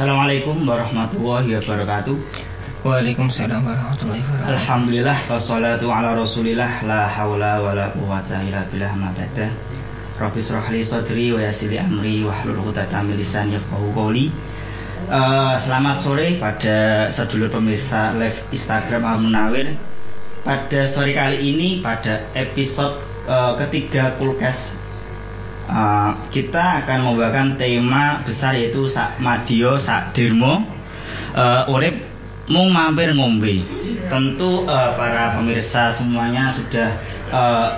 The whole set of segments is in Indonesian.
Assalamualaikum warahmatullahi wabarakatuh. Waalaikumsalam warahmatullahi wabarakatuh. Alhamdulillah wassalatu ala Rasulillah la haula wala quwata illa billah ma ba'da. Rabbi israh li sadri wa yassir li amri wa hlul 'uqdatam min lisani yafqahu qawli. Eh, selamat sore pada sedulur pemirsa live Instagram Al Munawir. Pada sore kali ini pada episode eh, ketiga Kulkes eh, kita akan membawakan tema besar yaitu sak madio sak dirmo eh, urip mau mampir ngombe. Tentu eh, para pemirsa semuanya sudah eh,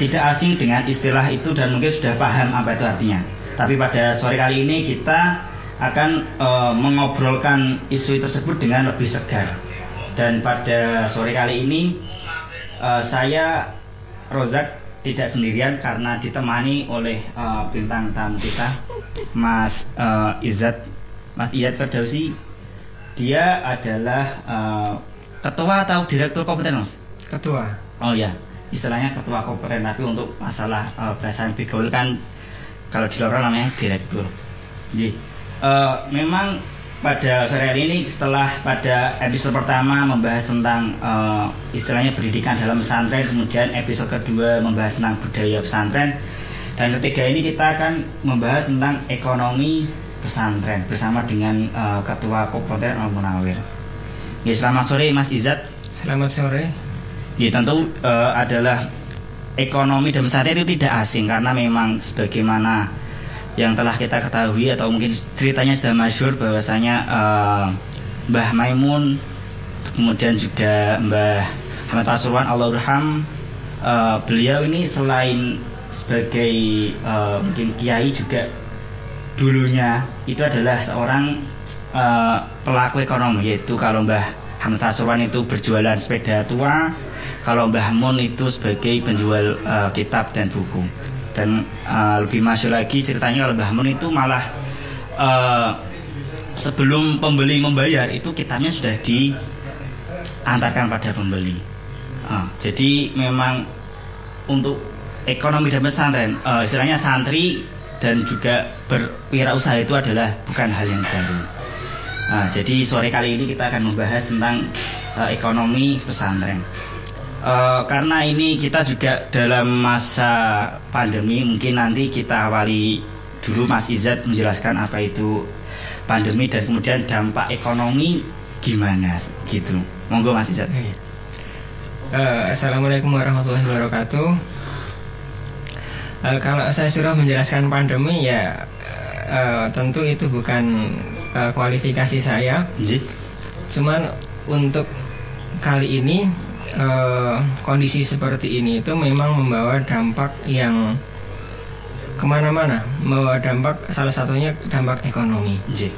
tidak asing dengan istilah itu dan mungkin sudah paham apa itu artinya. Tapi pada sore kali ini kita akan eh, mengobrolkan isu tersebut dengan lebih segar. Dan pada sore kali ini eh, saya Rozak tidak sendirian karena ditemani oleh eh, bintang tamu kita Mas eh, Izzat Mas Iyad Ferdausi dia adalah eh, ketua atau direktur kompeten Mas? Ketua. Oh ya, istilahnya ketua kompeten tapi untuk masalah uh, bahasa Begaul kan kalau di luar namanya direktur. Jadi memang pada sore hari ini setelah pada episode pertama membahas tentang uh, istilahnya pendidikan dalam pesantren, kemudian episode kedua membahas tentang budaya pesantren, dan ketiga ini kita akan membahas tentang ekonomi pesantren bersama dengan uh, ketua kompeten Al Munawir. Ya, selamat sore Mas Izzat. Selamat sore. Ya tentu eh, adalah ekonomi dan pesantren itu tidak asing karena memang sebagaimana yang telah kita ketahui atau mungkin ceritanya sudah masyur bahwasanya eh, Mbah Maimun kemudian juga Mbah Ahmad Pasuruan Allahuirham eh, beliau ini selain sebagai eh, mungkin kiai juga dulunya itu adalah seorang eh, pelaku ekonomi. Yaitu kalau Mbah Hamid Pasuruan itu berjualan sepeda tua kalau Mbah Mun itu sebagai penjual eh, kitab dan buku dan eh, lebih masuk lagi ceritanya kalau Mbah Mun itu malah eh, sebelum pembeli membayar itu kitabnya sudah diantarkan pada pembeli Ah, jadi memang untuk ekonomi dan pesantren eh, istilahnya santri dan juga berwirausaha itu adalah bukan hal yang baru. Nah, jadi sore kali ini kita akan membahas tentang eh, ekonomi pesantren. Eh, karena ini kita juga dalam masa pandemi, mungkin nanti kita awali dulu Mas Izzat menjelaskan apa itu pandemi dan kemudian dampak ekonomi gimana gitu. Monggo Mas Izzat. Eh, Assalamualaikum warahmatullahi wabarakatuh. Eh, kalau saya suruh menjelaskan pandemi ya eh, tentu itu bukan eh, kualifikasi saya. Nggih. Cuman untuk kali ini eh, kondisi seperti ini itu memang membawa dampak yang ke mana-mana, membawa dampak salah satunya dampak ekonomi. Nggih.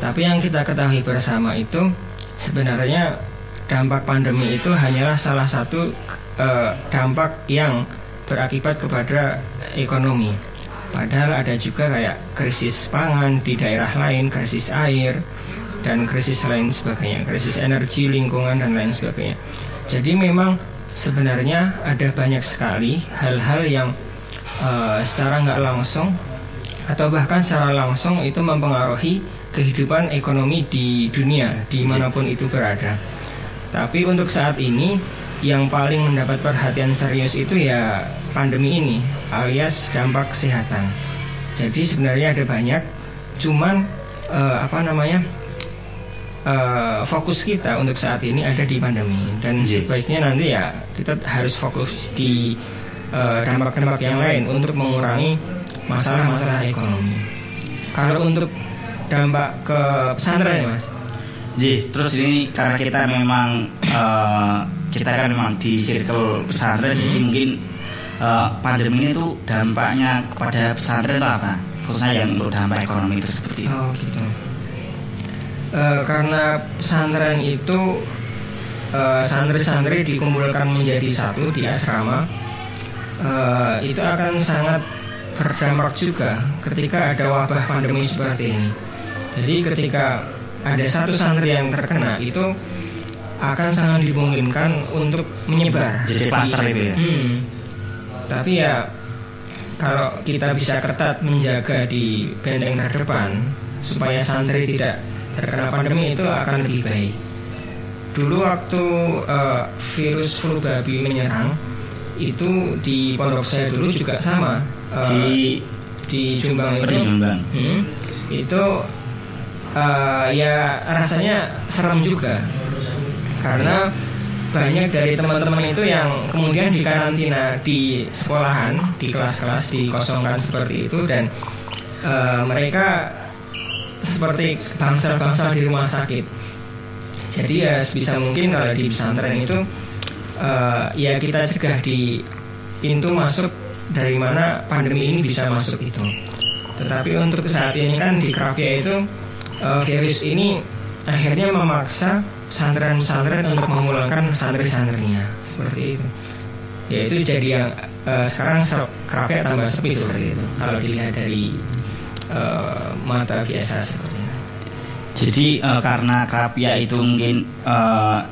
Tapi yang kita ketahui bersama itu sebenarnya dampak pandemi itu hanyalah salah satu eh, dampak yang berakibat kepada ekonomi. Padahal ada juga kayak krisis pangan di daerah lain, krisis air dan krisis lain sebagainya, krisis energi, lingkungan dan lain sebagainya. Jadi memang sebenarnya ada banyak sekali hal-hal yang eh, secara nggak langsung atau bahkan secara langsung itu mempengaruhi kehidupan ekonomi di dunia di mana pun itu berada. Tapi untuk saat ini yang paling mendapat perhatian serius itu ya pandemi ini alias dampak kesehatan. Jadi sebenarnya ada banyak, cuman eh, apa namanya eh, fokus kita untuk saat ini ada di pandemi dan Iya. sebaiknya nanti ya kita harus fokus di eh, dampak-dampak yang lain untuk mengurangi masalah-masalah ekonomi. Kalau untuk dampak ke pesantren mas, Jadi terus ini karena kita memang eh, kita kan memang di circle pesantren jadi mungkin eh, pandemi ini tuh dampaknya kepada pesantren apa? Khususnya yang untuk dampak ekonomi itu seperti itu. Oh gitu. Eh, karena pesantren itu eh, santri-santri dikumpulkan menjadi satu di asrama, eh, itu akan sangat berdampak juga ketika ada wabah pandemi seperti ini. Jadi ketika ada satu santri yang terkena itu akan sangat dimungkinkan untuk menyebar. Jadi klaster itu ya. Hmm. Tapi ya kalau kita bisa ketat menjaga di benteng terdepan, supaya santri tidak terkena pandemi itu akan lebih baik. Dulu waktu uh, virus flu babi menyerang itu di pondok saya dulu juga sama uh, di di Jombang itu. Di Jombang. Hmm, itu uh, ya rasanya serem juga karena banyak dari teman-teman itu yang kemudian dikarantina di sekolahan, di kelas-kelas dikosongkan seperti itu dan uh, mereka seperti bangsal-bangsal di rumah sakit. Jadi ya sebisa mungkin kalau di pesantren itu uh, ya kita cegah di pintu masuk dari mana pandemi ini bisa masuk itu. Tetapi untuk saat ini kan di Krapia itu uh, virus ini akhirnya memaksa pesantren-pesantren untuk memulangkan santri-santrinya seperti itu. Ya itu jadi yang uh, sekarang Krapia tambah sepi seperti itu kalau dilihat dari uh, mata biasa seperti itu. Jadi uh, karena Krapia itu mungkin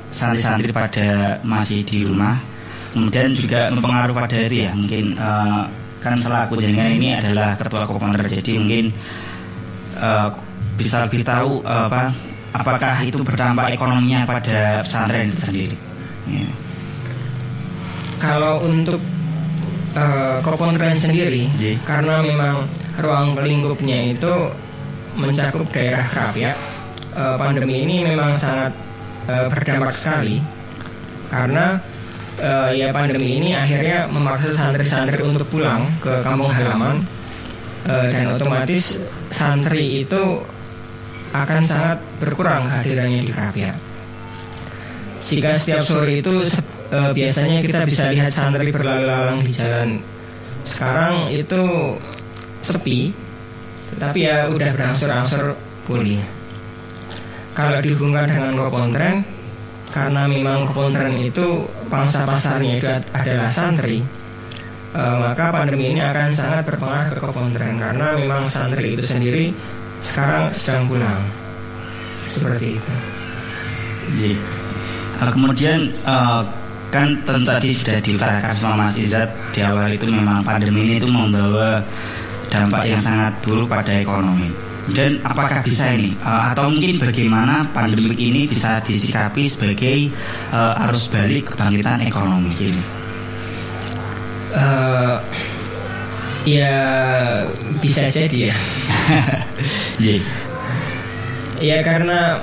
santri-santri uh, pada masih di rumah, kemudian juga mempengaruhi pada itu ya mungkin uh, kan selaku jaringan ini adalah ketua komandan jadi mungkin uh, bisa lebih tahu uh, apa apakah itu berdampak ekonominya pada pesantren itu sendiri. Ya. Kalau untuk uh, sendiri, Ji. karena memang ruang lingkupnya itu mencakup daerah ya, uh, pandemi ini memang sangat uh, berdampak sekali karena uh, ya pandemi ini akhirnya memaksa santri-santri untuk pulang ke kampung halaman uh, dan otomatis santri itu akan sangat berkurang hadirannya di Krapia. Jika setiap sore itu uh, biasanya kita bisa lihat santri berlalu-lalang di jalan. Sekarang itu sepi, tetapi ya udah berangsur-angsur pulih. Kalau dihubungkan dengan Kopontren, karena memang Kopontren itu pangsa pasarnya itu adalah santri, uh, maka pandemi ini akan sangat berpengaruh ke Kopontren karena memang santri itu sendiri sekarang sedang pulang seperti itu. Jadi, uh, kemudian uh, kan tentu tadi sudah diutarakan sama Mas Izzat di awal itu memang pandemi ini itu membawa dampak yang sangat buruk pada ekonomi. Dan apakah bisa ini uh, atau mungkin bagaimana pandemi ini bisa disikapi sebagai uh, arus balik kebangkitan ekonomi ini? Uh, ya bisa jadi ya. ya karena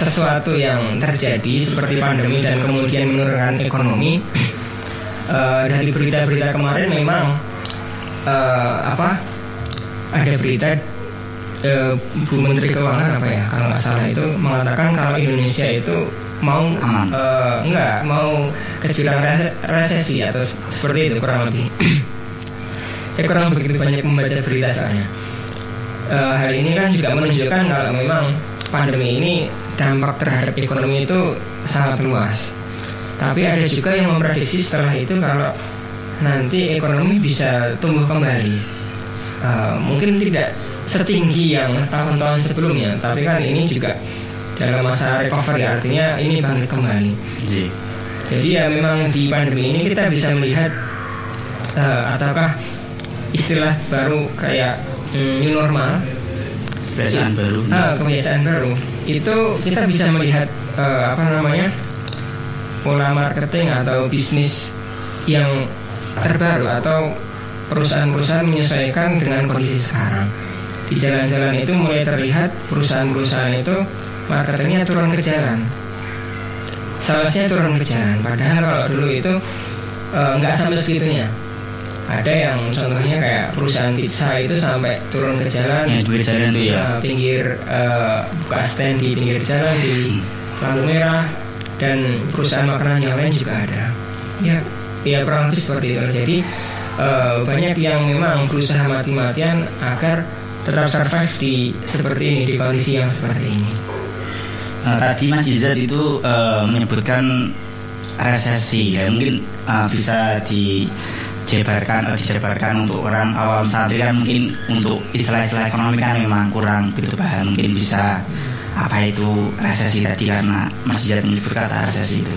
sesuatu yang terjadi seperti pandemi dan kemudian menurunkan ekonomi uh, dari berita-berita kemarin memang uh, apa ada berita uh, Bu Menteri Keuangan apa ya kalau nggak salah itu mengatakan kalau Indonesia itu mau uh, enggak mau ke jurang resesi atau seperti itu kurang lebih saya kurang begitu banyak membaca berita soalnya. Uh, hal ini kan juga menunjukkan kalau memang pandemi ini dampak terhadap ekonomi itu sangat luas. Tapi ada juga yang memprediksi setelah itu kalau nanti ekonomi bisa tumbuh kembali. Uh, mungkin tidak setinggi yang tahun-tahun sebelumnya, tapi kan ini juga dalam masa recovery artinya ini bangkit kembali. Jadi ya memang di pandemi ini kita bisa melihat uh, ataukah istilah baru kayak mm, new normal? Kebiasaan baru. Ah, kebiasaan baru. Itu kita bisa melihat uh, apa namanya pola marketing atau bisnis yang terbaru atau perusahaan-perusahaan menyesuaikan dengan kondisi sekarang. Di jalan-jalan itu mulai terlihat perusahaan-perusahaan itu marketingnya turun ke jalan. Salesnya turun ke jalan padahal kalau dulu itu uh, nggak sampai segitunya. Ada yang contohnya kayak perusahaan pizza itu sampai turun ke jalan ya, di jalan itu ya. uh, pinggir uh, buka stand di pinggir jalan di lampu merah dan perusahaan makanan yang lain juga ada. Ya ya kurang lebih seperti itu. Jadi uh, banyak yang memang berusaha mati-matian agar tetap survive di seperti ini di kondisi yang seperti ini. Uh, tadi Mas Izzat itu uh, menyebutkan resesi ya. Mungkin uh, bisa di dijabarkan atau dijabarkan untuk orang awam santri kan mungkin untuk istilah-istilah ekonomi kan memang kurang begitu paham. Mungkin bisa apa itu resesi tadi karena Mas Jad menyebut kata resesi itu?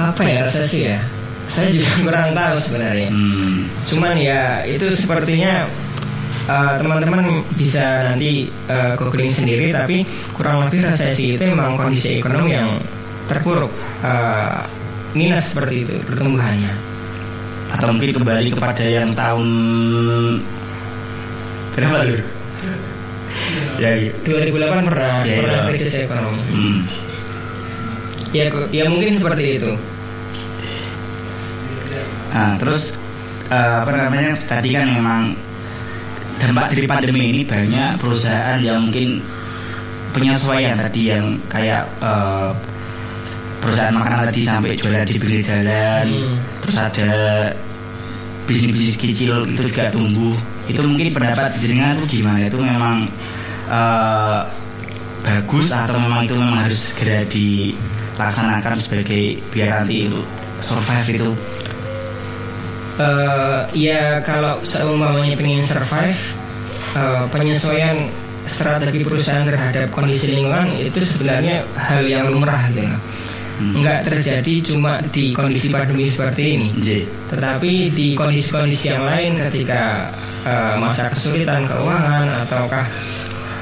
Apa ya resesi ya saya juga kurang tahu sebenarnya hmm. cuman ya itu sepertinya uh, teman-teman bisa nanti uh, googling sendiri tapi kurang lebih resesi itu memang kondisi ekonomi yang terpuruk uh, minus seperti itu pertumbuhannya atau mungkin kembali kepada yang tahun berapa lur? ya, 2008 iya. pernah ya, pernah ya. krisis ekonomi hmm. ya ya mungkin seperti itu nah terus uh, apa namanya tadi kan memang dampak dari pandemi ini banyak perusahaan yang mungkin penyesuaian tadi yang kayak uh, perusahaan makanan tadi sampai jualan di pinggir jalan hmm. terus ada bisnis-bisnis kecil itu juga tumbuh. Itu mungkin pendapat jenengan itu gimana? Itu memang uh, bagus atau memang itu memang harus segera dilaksanakan sebagai biar nanti itu survive itu uh, ya kalau seumpamanya pengen survive uh, penyesuaian strategi perusahaan terhadap kondisi lingkungan itu sebenarnya hal yang lumrah gitu hmm. nggak terjadi cuma di kondisi pandemi seperti ini J. tetapi di kondisi-kondisi yang lain ketika uh, masa kesulitan keuangan ataukah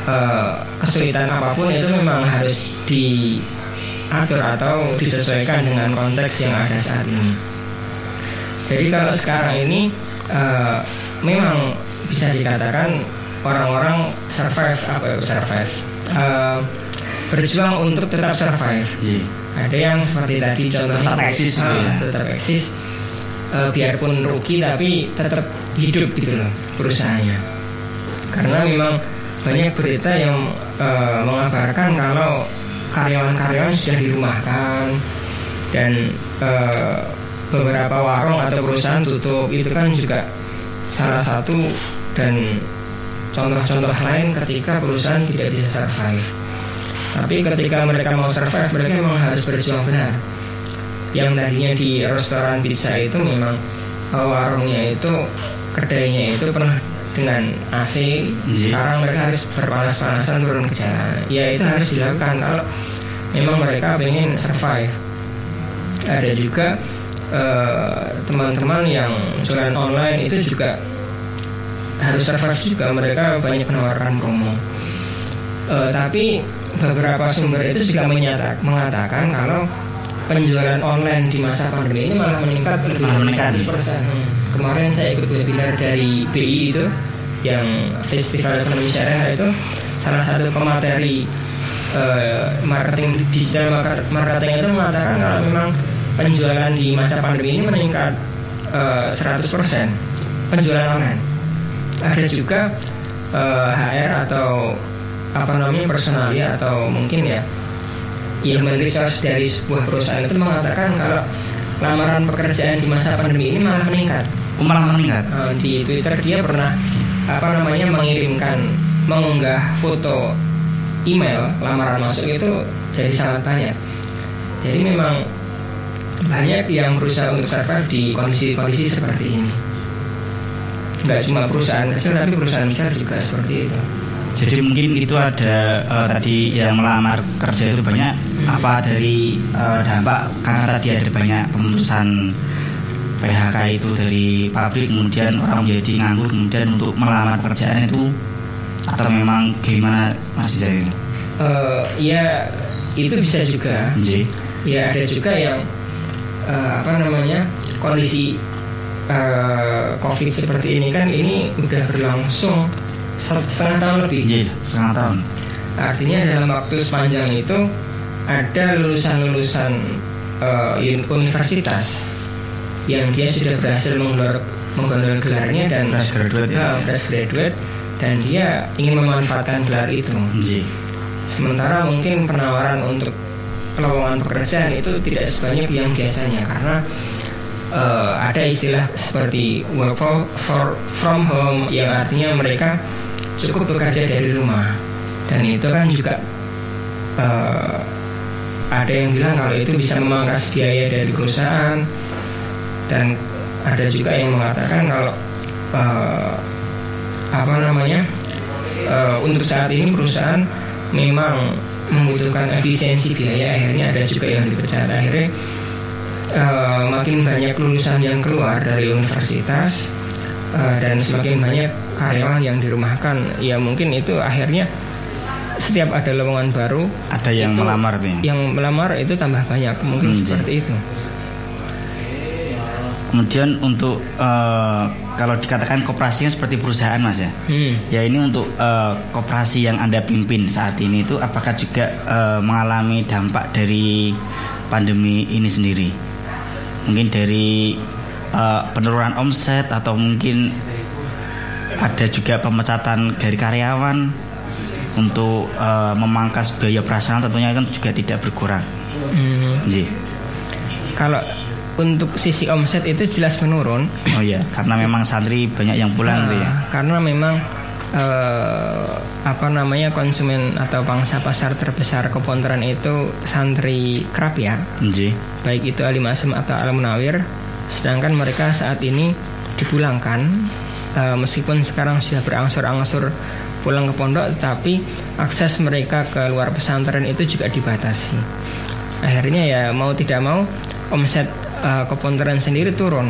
uh, kesulitan apa pun itu memang harus diatur atau disesuaikan dengan konteks yang ada saat ini jadi kalau sekarang ini uh, memang bisa dikatakan orang-orang survive apa ya survive uh, berjuang untuk tetap survive. Yeah. Ada yang seperti tadi contohnya tetap eksis, uh, ya. tetap eksis uh, biarpun rugi tapi tetap hidup gitu loh perusahaannya. Karena memang banyak berita yang uh, mengabarkan kalau karyawan-karyawan sudah dirumahkan dan uh, beberapa warung atau perusahaan tutup itu kan juga salah satu dan contoh-contoh lain ketika perusahaan tidak bisa survive. Tapi ketika mereka mau survive, mereka memang harus berjuang benar. Yang tadinya di restoran pizza itu memang eh, warungnya itu kedainya itu pernah dengan AC yeah. sekarang mereka harus berpanas-panasan turun ke jalan ya itu harus dilakukan kalau memang mereka ingin survive ada juga teman-teman uh, yang jualan online itu juga harus survive juga mereka banyak menawarkan promo. Uh, tapi beberapa sumber itu juga menyatak, mengatakan kalau penjualan online di masa pandemi ini malah meningkat lebih dari 100%. Hmm. Kemarin saya ikut webinar dari BI itu yang Festival Ekonomi Syariah itu salah satu pemateri uh, marketing digital marketing itu mengatakan kalau memang penjualan di masa pandemi ini meningkat uh, eh, 100% penjualan online. Ada juga uh, eh, HR atau apa namanya personalia atau mungkin ya human resource dari sebuah perusahaan itu mengatakan kalau lamaran pekerjaan di masa pandemi ini malah meningkat. Malah meningkat. Uh, di Twitter dia pernah apa namanya mengirimkan mengunggah foto email lamaran masuk itu jadi sangat banyak. Jadi memang banyak yang berusaha untuk survive di kondisi-kondisi seperti ini. Tidak cuma perusahaan kecil tapi perusahaan besar juga seperti itu. Jadi mungkin itu ada uh, tadi yang melamar kerja itu banyak hmm. apa dari uh, dampak karena tadi ada banyak pemutusan PHK itu dari pabrik kemudian orang menjadi nganggur kemudian untuk melamar pekerjaan itu atau memang gimana masih jadi? Uh, ya itu bisa juga. J. Ya ada juga yang uh, apa namanya kondisi uh, COVID seperti ini kan ini udah berlangsung setengah tahun lebih. Iya, setengah tahun. Artinya dalam waktu sepanjang itu ada lulusan-lulusan uh, universitas yang dia sudah berhasil menggelar gelarnya dan fresh graduate, ya. fresh graduate dan dia ingin memanfaatkan gelar itu. Yeah. Sementara mungkin penawaran untuk lowongan pekerjaan itu tidak sebanyak yang biasanya karena uh, ada istilah seperti work for, for, from home yang artinya mereka cukup bekerja dari rumah. Dan itu kan juga uh, ada yang bilang kalau itu bisa memangkas biaya dari perusahaan. Dan ada juga yang mengatakan kalau uh, apa namanya uh, untuk saat ini perusahaan memang membutuhkan efisiensi biaya akhirnya ada juga yang dipecat akhirnya uh, makin banyak lulusan yang keluar dari universitas uh, dan semakin banyak karyawan yang dirumahkan ya mungkin itu akhirnya setiap ada lowongan baru ada yang itu, melamar nih. yang melamar itu tambah banyak mungkin hmm, seperti itu. Kemudian untuk uh, kalau dikatakan kooperasi seperti perusahaan mas ya hmm. ya ini untuk uh, kooperasi yang anda pimpin saat ini itu apakah juga uh, mengalami dampak dari pandemi ini sendiri mungkin dari uh, penurunan omset atau mungkin ada juga pemecatan dari karyawan untuk uh, memangkas biaya operasional tentunya kan juga tidak berkurang. Hmm. Kalau untuk sisi omset itu jelas menurun. Oh iya, karena memang santri banyak yang pulang nah, ya. Karena memang uh, apa namanya konsumen atau pangsa pasar terbesar Keponteran itu santri kerap ya. Nji. Baik itu Alim Asem atau Al Munawir. Sedangkan mereka saat ini dipulangkan uh, meskipun sekarang sudah berangsur-angsur pulang ke pondok tapi akses mereka ke luar pesantren itu juga dibatasi akhirnya ya mau tidak mau omset uh, keponteran sendiri turun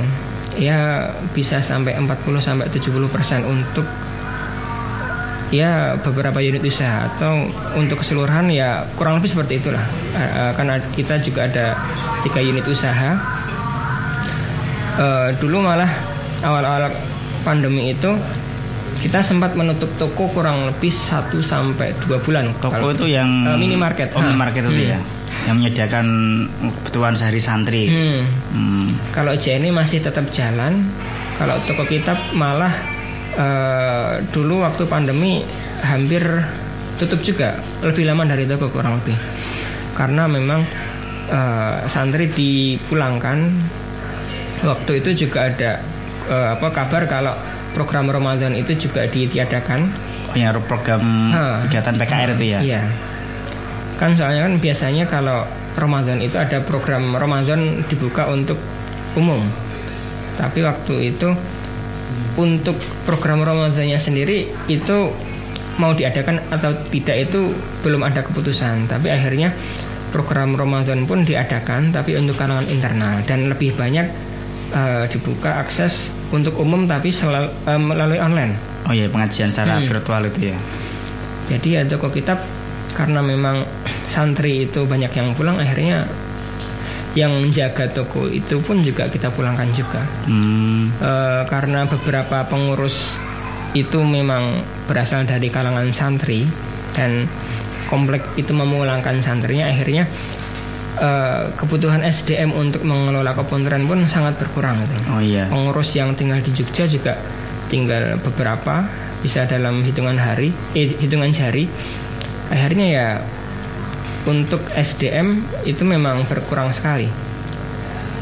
ya bisa sampai 40 sampai 70 persen untuk ya beberapa unit usaha atau untuk keseluruhan ya kurang lebih seperti itulah uh, karena kita juga ada tiga unit usaha uh, dulu malah awal-awal pandemi itu kita sempat menutup toko kurang lebih 1 sampai 2 bulan. Toko itu yang uh, minimarket. Oh, minimarket itu hmm. ya. Yang menyediakan kebutuhan sehari santri. Hmm. Hmm. Kalau JNI masih tetap jalan. Kalau toko kitab malah uh, dulu waktu pandemi hampir tutup juga. Lebih lama dari toko kurang lebih. Karena memang uh, santri dipulangkan. Waktu itu juga ada uh, apa kabar kalau program Ramadan itu juga ditiadakan. Ya program ha. kegiatan PKR itu ya. Iya. Kan soalnya kan biasanya kalau Ramadan itu ada program Ramadan dibuka untuk umum. Tapi waktu itu untuk program Ramadannya sendiri itu mau diadakan atau tidak itu belum ada keputusan. Tapi akhirnya program Ramadan pun diadakan tapi untuk kalangan internal dan lebih banyak uh, dibuka akses untuk umum tapi selalu, uh, melalui online. Oh iya pengajian secara hmm. virtual itu ya. Jadi ya toko kitab karena memang santri itu banyak yang pulang akhirnya yang menjaga toko itu pun juga kita pulangkan juga. Hmm. E, karena beberapa pengurus itu memang berasal dari kalangan santri dan komplek itu memulangkan santrinya akhirnya uh, kebutuhan SDM untuk mengelola keponteran pun sangat berkurang gitu. Oh iya. Pengurus yang tinggal di Jogja juga tinggal beberapa bisa dalam hitungan hari, eh, hitungan jari. Akhirnya ya untuk SDM itu memang berkurang sekali.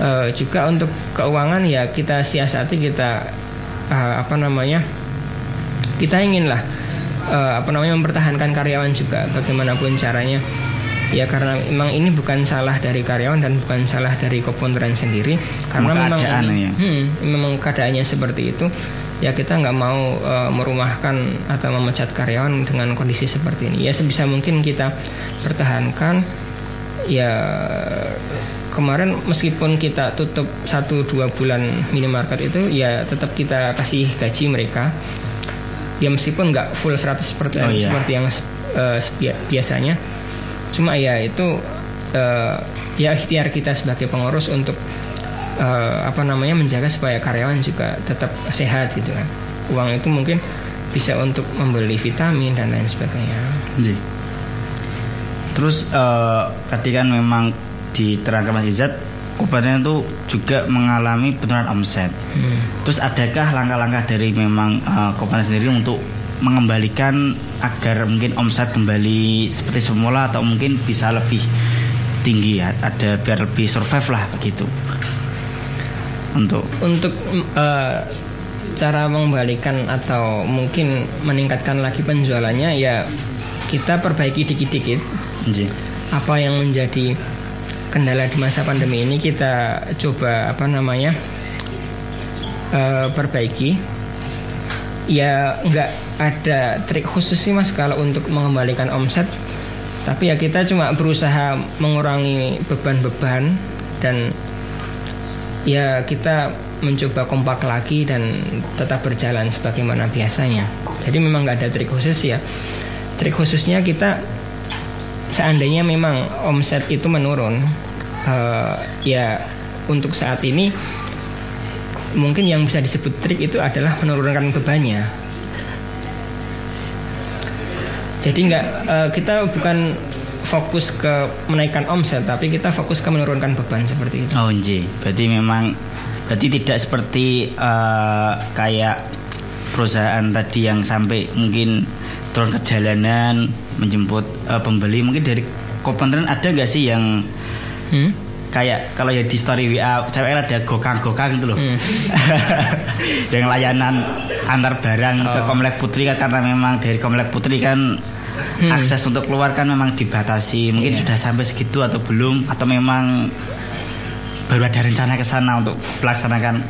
Uh, juga untuk keuangan ya kita siasati kita uh, apa namanya kita inginlah uh, apa namanya mempertahankan karyawan juga bagaimanapun caranya Ya karena memang ini bukan salah dari karyawan dan bukan salah dari Koponteran sendiri karena memang ini, ya. hmm, memang keadaannya seperti itu ya kita nggak mau uh, merumahkan atau memecat karyawan dengan kondisi seperti ini. Ya sebisa mungkin kita pertahankan. Ya kemarin meskipun kita tutup satu dua bulan minimarket itu ya tetap kita kasih gaji mereka. Ya meskipun nggak full 100 seperti oh, iya. seperti yang uh, biasanya. Cuma ya itu uh, ya ikhtiar kita sebagai pengurus untuk uh, apa namanya menjaga supaya karyawan juga tetap sehat gitu kan uang itu mungkin bisa untuk membeli vitamin dan lain sebagainya. Jadi. Terus uh, tadi kan memang diterangkan Mas Izzat Kabupaten itu juga mengalami penurunan omset. Hmm. Terus adakah langkah-langkah dari memang uh, sendiri untuk mengembalikan agar mungkin omset kembali seperti semula atau mungkin bisa lebih tinggi ya ada biar lebih survive lah begitu untuk? Untuk uh, cara mengembalikan atau mungkin meningkatkan lagi penjualannya ya kita perbaiki dikit-dikit. Apa yang menjadi kendala di masa pandemi ini kita coba apa namanya uh, perbaiki. Ya nggak ada trik khusus sih mas kalau untuk mengembalikan omset. Tapi ya kita cuma berusaha mengurangi beban-beban dan ya kita mencoba kompak lagi dan tetap berjalan sebagaimana biasanya. Jadi memang nggak ada trik khusus ya. Trik khususnya kita seandainya memang omset itu menurun, uh, ya untuk saat ini mungkin yang bisa disebut trik itu adalah menurunkan bebannya. Jadi nggak uh, kita bukan fokus ke menaikkan omset, tapi kita fokus ke menurunkan beban seperti itu. Oh, nji. Berarti memang berarti tidak seperti uh, kayak perusahaan tadi yang sampai mungkin turun ke jalanan menjemput uh, pembeli mungkin dari komponen ada nggak sih yang hmm? kayak kalau ya di story WA cewek ada gokang-gokang gitu loh hmm. yang layanan antar barang oh. ke komplek putri kan karena memang dari komplek putri kan hmm. akses untuk keluar kan memang dibatasi mungkin yeah. sudah sampai segitu atau belum atau memang baru ada rencana ke sana untuk melaksanakan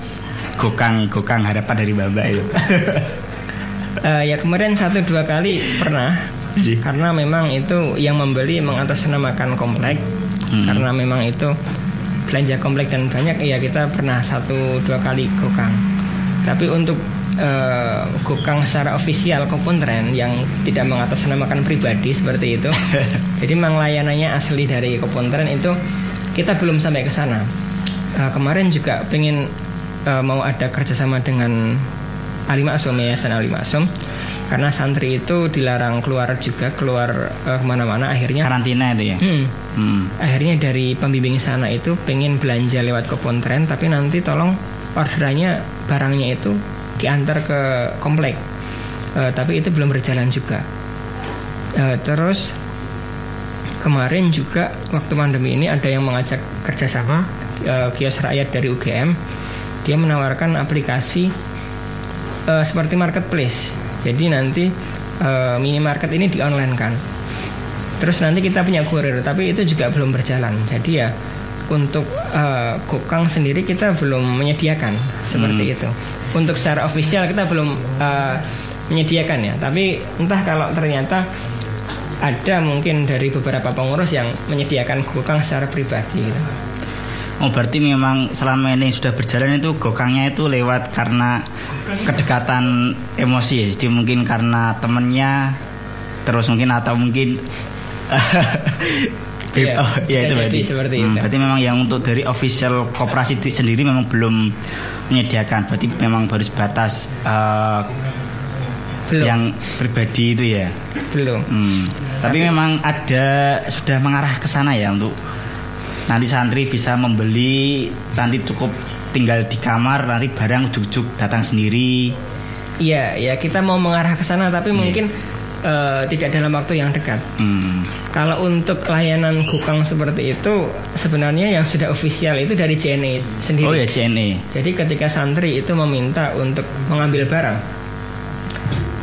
gokang gokang harapan dari bapak itu uh, ya kemarin satu dua kali pernah Ji. karena memang itu yang membeli mengatasnamakan komplek hmm. karena memang itu belanja komplek dan banyak ya kita pernah satu dua kali gokang tapi untuk uh, gokang secara ofisial tren yang tidak mengatasnamakan pribadi seperti itu. Jadi memang layanannya asli dari tren itu kita belum sampai ke sana. Uh, kemarin juga pengen uh, mau ada kerjasama dengan Ali Maksum Yayasan Ali Maksum. Karena santri itu dilarang keluar juga keluar uh, ke mana-mana. Akhirnya karantina itu ya? Hmm, hmm. akhirnya dari pembimbing sana itu pengen belanja lewat tren tapi nanti tolong orderannya barangnya itu diantar ke komplek. Uh, tapi itu belum berjalan juga. Uh, terus kemarin juga waktu pandemi ini ada yang mengajak kerjasama uh, kios rakyat dari UGM dia menawarkan aplikasi uh, seperti marketplace. Jadi nanti uh, minimarket ini di online kan. Terus nanti kita punya kurir tapi itu juga belum berjalan. Jadi ya untuk uh, Gokang sendiri kita belum menyediakan seperti hmm. itu untuk secara ofisial kita belum uh, menyediakan ya tapi entah kalau ternyata ada mungkin dari beberapa pengurus yang menyediakan Gokang secara pribadi gitu. Oh berarti memang selama ini sudah berjalan itu gokangnya itu lewat karena kedekatan emosi ya. Jadi mungkin karena temennya terus mungkin atau mungkin ya, oh, ya itu berarti seperti hmm, itu. Berarti memang yang untuk dari official koperasi sendiri memang belum menyediakan. Berarti memang baru sebatas uh, belum. yang pribadi itu ya. Belum. Hmm. Tapi, Tapi memang ada sudah mengarah ke sana ya untuk nanti santri bisa membeli nanti cukup tinggal di kamar nanti barang juk-juk datang sendiri iya ya kita mau mengarah ke sana tapi yeah. mungkin uh, tidak dalam waktu yang dekat hmm. kalau untuk layanan gukang seperti itu sebenarnya yang sudah ofisial itu dari JNE sendiri oh ya JNE jadi ketika santri itu meminta untuk mengambil barang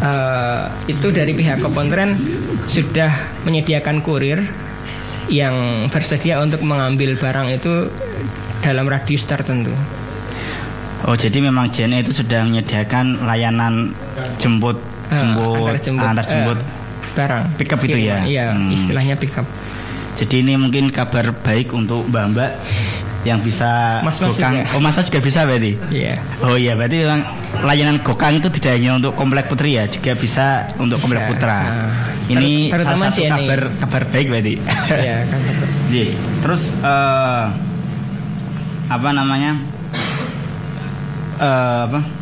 uh, itu dari pihak Kepontren sudah menyediakan kurir yang bersedia untuk mengambil barang itu dalam radius tertentu. Oh jadi memang JNE itu sudah menyediakan layanan jemput jemput uh, antar jemput, antar jemput uh, barang pickup itu ya. Iya hmm. istilahnya pickup. Jadi ini mungkin kabar baik untuk mbak-mbak yang bisa mas -mas gokang. Juga. Oh mas mas juga bisa berarti. Iya. Yeah. Oh iya berarti layanan gokang itu tidak hanya untuk komplek putri ya, juga bisa untuk bisa. komplek putra. Nah, ini ter salah satu kabar kabar baik berarti. Iya. kan. Terus uh, apa namanya? Uh, apa?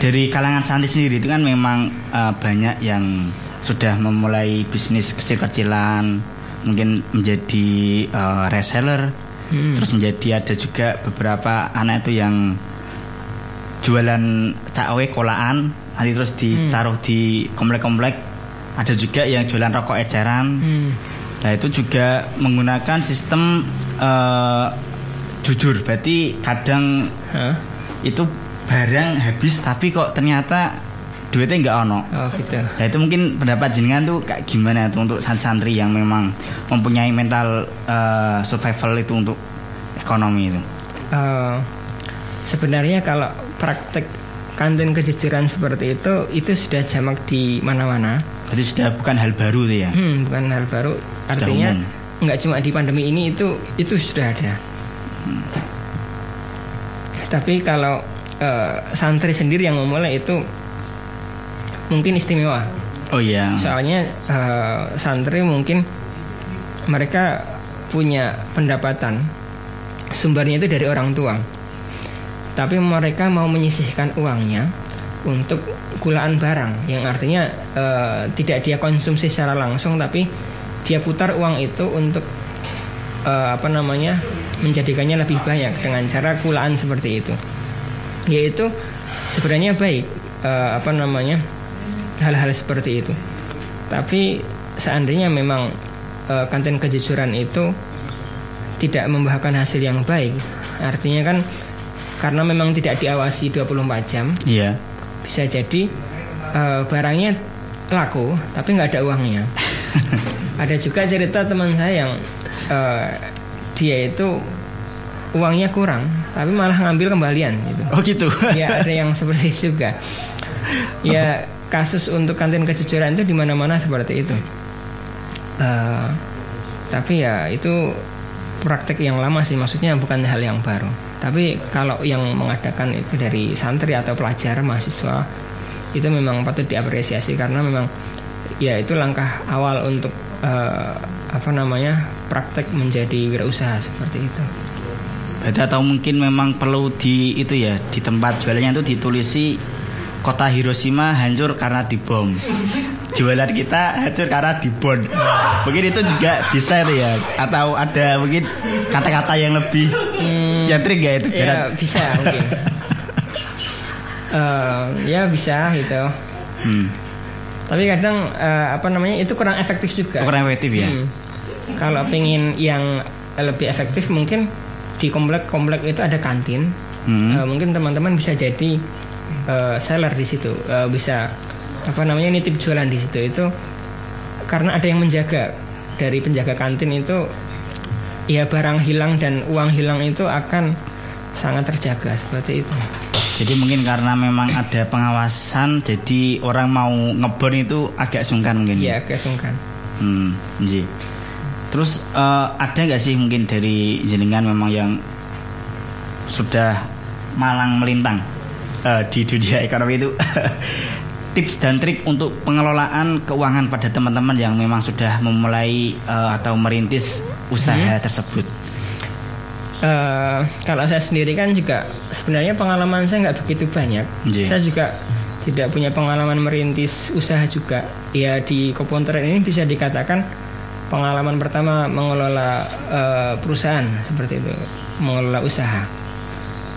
Dari kalangan santri sendiri itu kan memang uh, banyak yang sudah memulai bisnis kecil-kecilan, mungkin menjadi uh, reseller hmm. terus menjadi ada juga beberapa anak itu yang jualan cawe kolaan nanti terus ditaruh hmm. di komplek-komplek ada juga yang jualan rokok eceran hmm. nah itu juga menggunakan sistem uh, jujur berarti kadang huh? itu barang habis tapi kok ternyata duitnya nggak ono. Oh gitu. Nah itu mungkin pendapat jenengan tuh kayak gimana tuh untuk santri yang memang mempunyai mental uh, survival itu untuk ekonomi itu. Uh, sebenarnya kalau praktek kantin kejujuran seperti itu itu sudah jamak di mana-mana. Jadi sudah bukan hal baru tuh ya? Hmm, bukan hal baru. Artinya nggak cuma di pandemi ini itu itu sudah ada. Hmm. Tapi kalau uh, santri sendiri yang memulai itu mungkin istimewa. Oh iya. Soalnya uh, santri mungkin mereka punya pendapatan sumbernya itu dari orang tua. Tapi mereka mau menyisihkan uangnya untuk gulaan barang yang artinya uh, tidak dia konsumsi secara langsung tapi dia putar uang itu untuk uh, apa namanya menjadikannya lebih banyak dengan cara kulaan seperti itu yaitu sebenarnya baik uh, apa namanya hal-hal seperti itu. Tapi seandainya memang uh, kantin kejujuran itu tidak membahayakan hasil yang baik artinya kan karena memang tidak diawasi 24 jam iya. bisa jadi uh, barangnya laku tapi nggak ada uangnya. Ada juga cerita teman saya yang uh, dia itu uangnya kurang tapi malah ngambil kembalian gitu. Oh gitu. Ya ada yang seperti itu juga. Ya kasus untuk kantin kejujuran itu di mana mana seperti itu. Uh, tapi ya itu praktek yang lama sih. Maksudnya bukan hal yang baru. Tapi kalau yang mengadakan itu dari santri atau pelajar mahasiswa itu memang patut diapresiasi karena memang ya itu langkah awal untuk uh, apa namanya praktek menjadi wirausaha seperti itu. Berarti atau mungkin memang perlu di itu ya di tempat jualannya itu ditulisi kota Hiroshima hancur karena dibom. Jualan kita hancur karena dibom. Mungkin itu juga bisa itu ya atau ada mungkin kata-kata yang lebih hmm, nyentrik ya itu ya, bisa mungkin. uh, ya bisa gitu. Hmm. Tapi kadang uh, apa namanya itu kurang efektif juga. kurang efektif ya. Hmm. Kalau pengen yang lebih efektif mungkin di komplek-komplek itu ada kantin. Hmm. Uh, mungkin teman-teman bisa jadi uh, seller di situ, uh, bisa apa namanya nitip jualan di situ itu karena ada yang menjaga dari penjaga kantin itu ya barang hilang dan uang hilang itu akan sangat terjaga seperti itu. Jadi mungkin karena memang ada pengawasan, jadi orang mau ngebon itu agak sungkan mungkin. Iya, agak sungkan. Hmm, iya. Terus uh, ada nggak sih mungkin dari jenengan memang yang sudah malang melintang uh, di dunia ekonomi itu tips dan trik untuk pengelolaan keuangan pada teman-teman yang memang sudah memulai uh, atau merintis usaha hmm. tersebut. Uh, kalau saya sendiri kan juga sebenarnya pengalaman saya nggak begitu banyak. Yeah. Saya juga tidak punya pengalaman merintis usaha juga. Ya di Koponter ini bisa dikatakan pengalaman pertama mengelola uh, perusahaan seperti itu, mengelola usaha.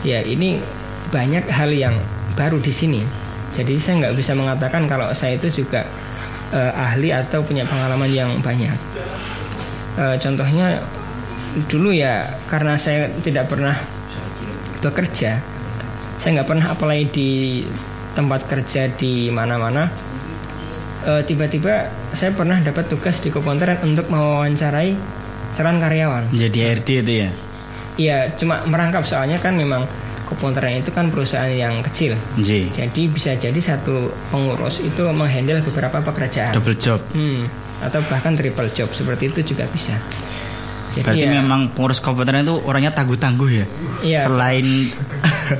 Ya ini banyak hal yang baru di sini. Jadi saya nggak bisa mengatakan kalau saya itu juga uh, ahli atau punya pengalaman yang banyak. Uh, contohnya dulu ya karena saya tidak pernah bekerja saya nggak pernah apply di tempat kerja di mana-mana tiba tiba-tiba saya pernah dapat tugas di Koponteran untuk mewawancarai calon karyawan jadi RD itu ya iya cuma merangkap soalnya kan memang Koponteran itu kan perusahaan yang kecil J. jadi bisa jadi satu pengurus itu menghandle beberapa pekerjaan double job hmm, atau bahkan triple job seperti itu juga bisa jadi Berarti ya, memang pengurus komputer itu orangnya tangguh-tangguh ya. Iya. Selain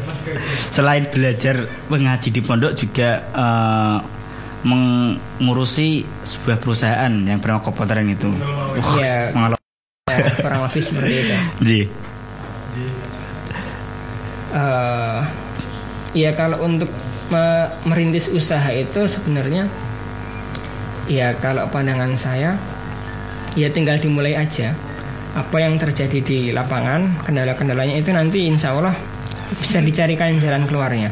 selain belajar mengaji di pondok juga uh, mengurusi sebuah perusahaan yang bernama komputer itu. Iya. Ya, kurang lebih seperti itu. Ji. Uh, ya kalau untuk me merintis usaha itu sebenarnya ya kalau pandangan saya ya tinggal dimulai aja apa yang terjadi di lapangan kendala-kendalanya itu nanti insya Allah bisa dicarikan jalan keluarnya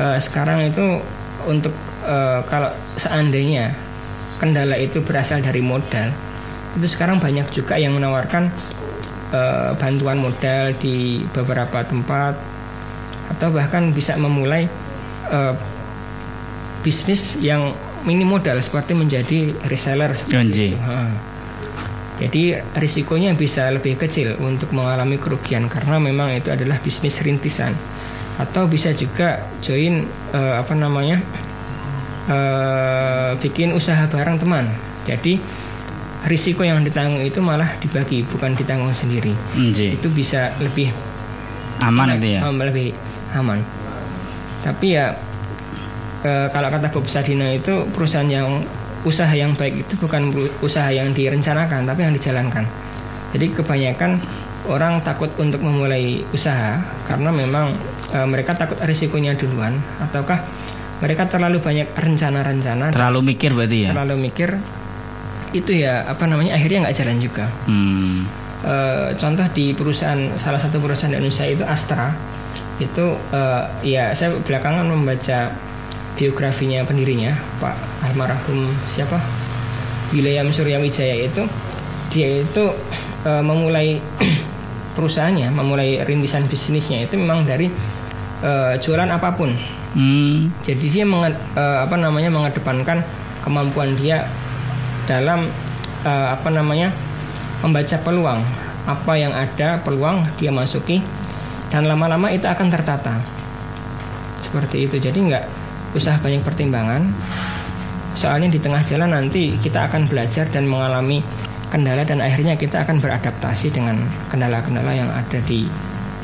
uh, sekarang itu untuk uh, kalau seandainya kendala itu berasal dari modal itu sekarang banyak juga yang menawarkan uh, bantuan modal di beberapa tempat atau bahkan bisa memulai uh, bisnis yang mini modal seperti menjadi reseller seperti itu. Jadi risikonya bisa lebih kecil untuk mengalami kerugian karena memang itu adalah bisnis rintisan. Atau bisa juga join uh, apa namanya uh, bikin usaha bareng teman. Jadi risiko yang ditanggung itu malah dibagi bukan ditanggung sendiri. Nji. Itu bisa lebih aman itu ya um, lebih aman tapi ya e, kalau kata Bob Sadino itu perusahaan yang usaha yang baik itu bukan usaha yang direncanakan tapi yang dijalankan jadi kebanyakan orang takut untuk memulai usaha karena memang e, mereka takut risikonya duluan ataukah mereka terlalu banyak rencana-rencana. Terlalu mikir berarti ya? Terlalu mikir. Itu ya apa namanya akhirnya nggak jalan juga. Hmm. e, contoh di perusahaan salah satu perusahaan di Indonesia itu Astra. Itu e, ya saya belakangan membaca biografinya pendirinya Pak almarhum siapa? William Suryawijaya itu. Dia itu e, memulai perusahaannya memulai rintisan bisnisnya itu memang dari e, jualan apa pun hmm. jadi dia menget, e, apa namanya mengedepankan kemampuan dia dalam e, apa namanya membaca peluang apa yang ada peluang dia masuki dan lama-lama itu akan tertata seperti itu jadi nggak usah banyak pertimbangan soalnya di tengah jalan nanti kita akan belajar dan mengalami kendala dan akhirnya kita akan beradaptasi dengan kendala-kendala yang ada di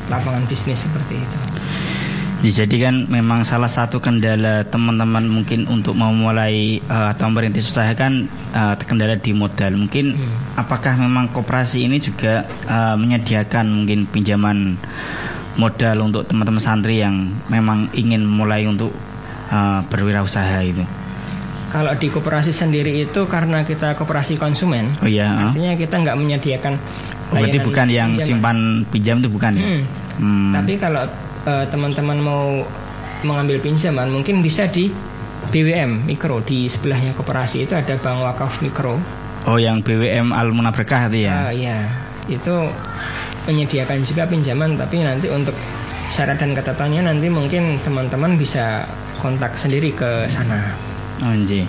lapangan bisnis seperti itu. Ya, jadi kan memang salah satu kendala teman-teman mungkin untuk memulai uh, atau merintis usaha kan uh, kendala di modal. Mungkin hmm. apakah memang koperasi ini juga uh, menyediakan mungkin pinjaman modal untuk teman-teman santri yang memang ingin mulai untuk uh, berwirausaha itu? Kalau di koperasi sendiri itu karena kita koperasi konsumen, oh iya, artinya kita nggak menyediakan. Oh, berarti bukan yang pinjaman. simpan pinjam itu bukan ya? Hmm. Hmm. Tapi kalau uh, teman-teman mau mengambil pinjaman, mungkin bisa di BWM Mikro di sebelahnya koperasi itu ada Bank Wakaf Mikro. Oh, yang BWM Al Berkah itu ya? Uh, iya, itu menyediakan juga pinjaman, tapi nanti untuk syarat dan ketatannya nanti mungkin teman-teman bisa kontak sendiri ke sana. Oh, Ji.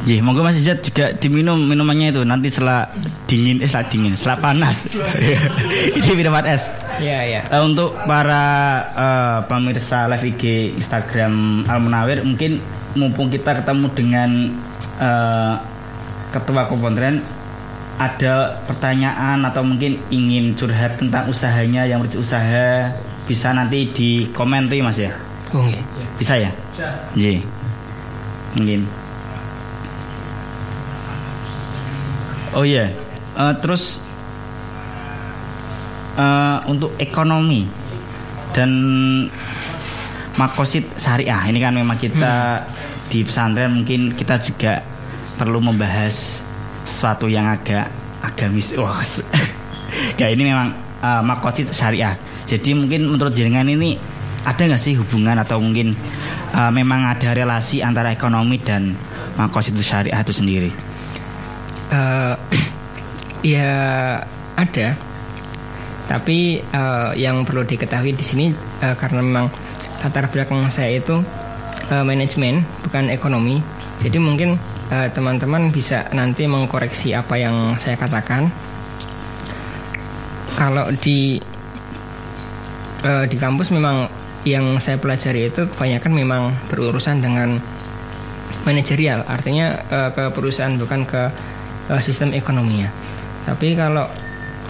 Ji, monggo Mas Izat juga diminum minumannya itu nanti setelah dingin, eh setelah dingin, setelah panas. Ini minuman es. Iya, iya. Uh, untuk para uh, pemirsa live IG Instagram Al Munawir, mungkin mumpung kita ketemu dengan uh, ketua kompondren ada pertanyaan atau mungkin ingin curhat tentang usahanya yang berusaha bisa nanti di komen tuh Mas ya. Oh, iya. Bisa ya? Bisa. Ji mungkin oh iya yeah. uh, terus uh, untuk ekonomi dan makosid syariah ini kan memang kita hmm. di pesantren mungkin kita juga perlu membahas sesuatu yang agak agamis wah ya ini memang uh, makosid syariah jadi mungkin menurut jenengan ini ada nggak sih hubungan atau mungkin uh, memang ada relasi antara ekonomi dan makos itu syariah itu sendiri? Uh, ya ada, tapi uh, yang perlu diketahui di sini uh, karena memang latar belakang saya itu uh, manajemen bukan ekonomi, jadi mungkin teman-teman uh, bisa nanti mengkoreksi apa yang saya katakan. Kalau di uh, di kampus memang yang saya pelajari itu kebanyakan memang berurusan dengan manajerial, artinya uh, ke perusahaan bukan ke uh, sistem ekonominya. Tapi kalau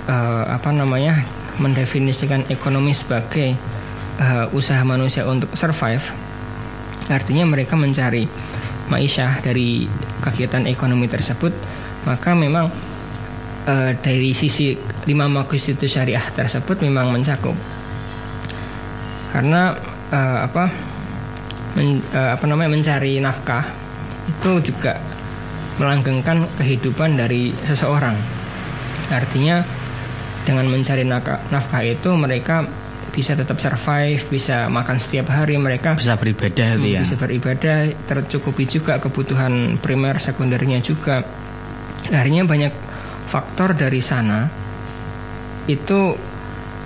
uh, apa namanya mendefinisikan ekonomi sebagai uh, usaha manusia untuk survive, artinya mereka mencari maisha dari kegiatan ekonomi tersebut, maka memang uh, dari sisi lima makus itu syariah tersebut memang mencakup. Karena uh, apa men, uh, apa namanya mencari nafkah itu juga melanggengkan kehidupan dari seseorang. Artinya dengan mencari nafkah itu mereka bisa tetap survive, bisa makan setiap hari mereka bisa beribadah hmm, ya. Bisa beribadah, tercukupi juga kebutuhan primer sekundernya juga. Akhirnya banyak faktor dari sana itu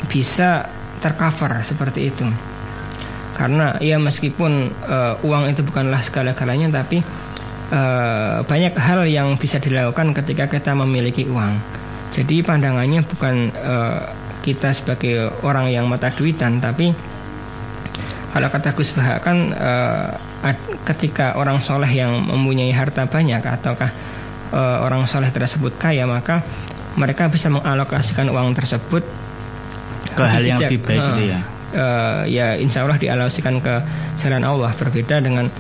bisa tercover seperti itu karena ya meskipun uh, uang itu bukanlah segala-galanya tapi uh, banyak hal yang bisa dilakukan ketika kita memiliki uang jadi pandangannya bukan uh, kita sebagai orang yang mata duitan tapi kalau kata Gus Bah kan uh, ketika orang soleh yang mempunyai harta banyak ataukah uh, orang soleh tersebut kaya maka mereka bisa mengalokasikan uang tersebut ke hal yang lebih baik gitu ya? uh, ya insya Allah dialosikan ke jalan Allah. Berbeda dengan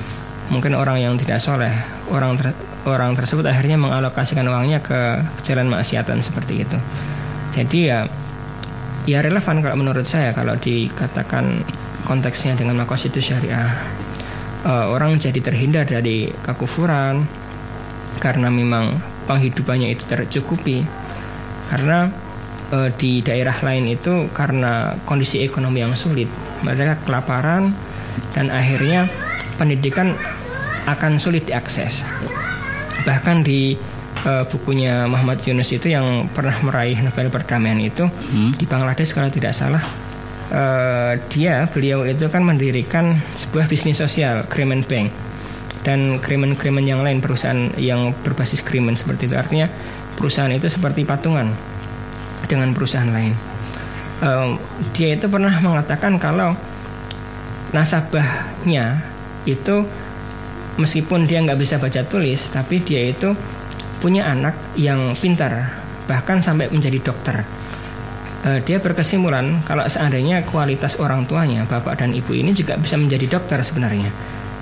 mungkin orang yang tidak soleh orang ter, orang tersebut akhirnya mengalokasikan uangnya ke jalan maksiatan seperti itu. Jadi ya ya relevan kalau menurut saya kalau dikatakan konteksnya dengan itu syariah. Uh, orang jadi terhindar dari kekufuran karena memang penghidupannya itu tercukupi. Karena uh, di daerah lain itu karena kondisi ekonomi yang sulit mereka kelaparan dan akhirnya pendidikan akan sulit diakses bahkan di uh, bukunya Muhammad Yunus itu yang pernah meraih Nobel perdamaian itu hmm. di Bangladesh kalau tidak salah uh, dia beliau itu kan mendirikan sebuah bisnis sosial Krimen Bank dan krimen-krimen yang lain perusahaan yang berbasis krimen seperti itu artinya perusahaan itu seperti patungan dengan perusahaan lain. Um, dia itu pernah mengatakan kalau nasabahnya itu meskipun dia nggak bisa baca tulis, tapi dia itu punya anak yang pintar, bahkan sampai menjadi dokter. Uh, dia berkesimpulan kalau seandainya kualitas orang tuanya, bapak dan ibu ini juga bisa menjadi dokter sebenarnya.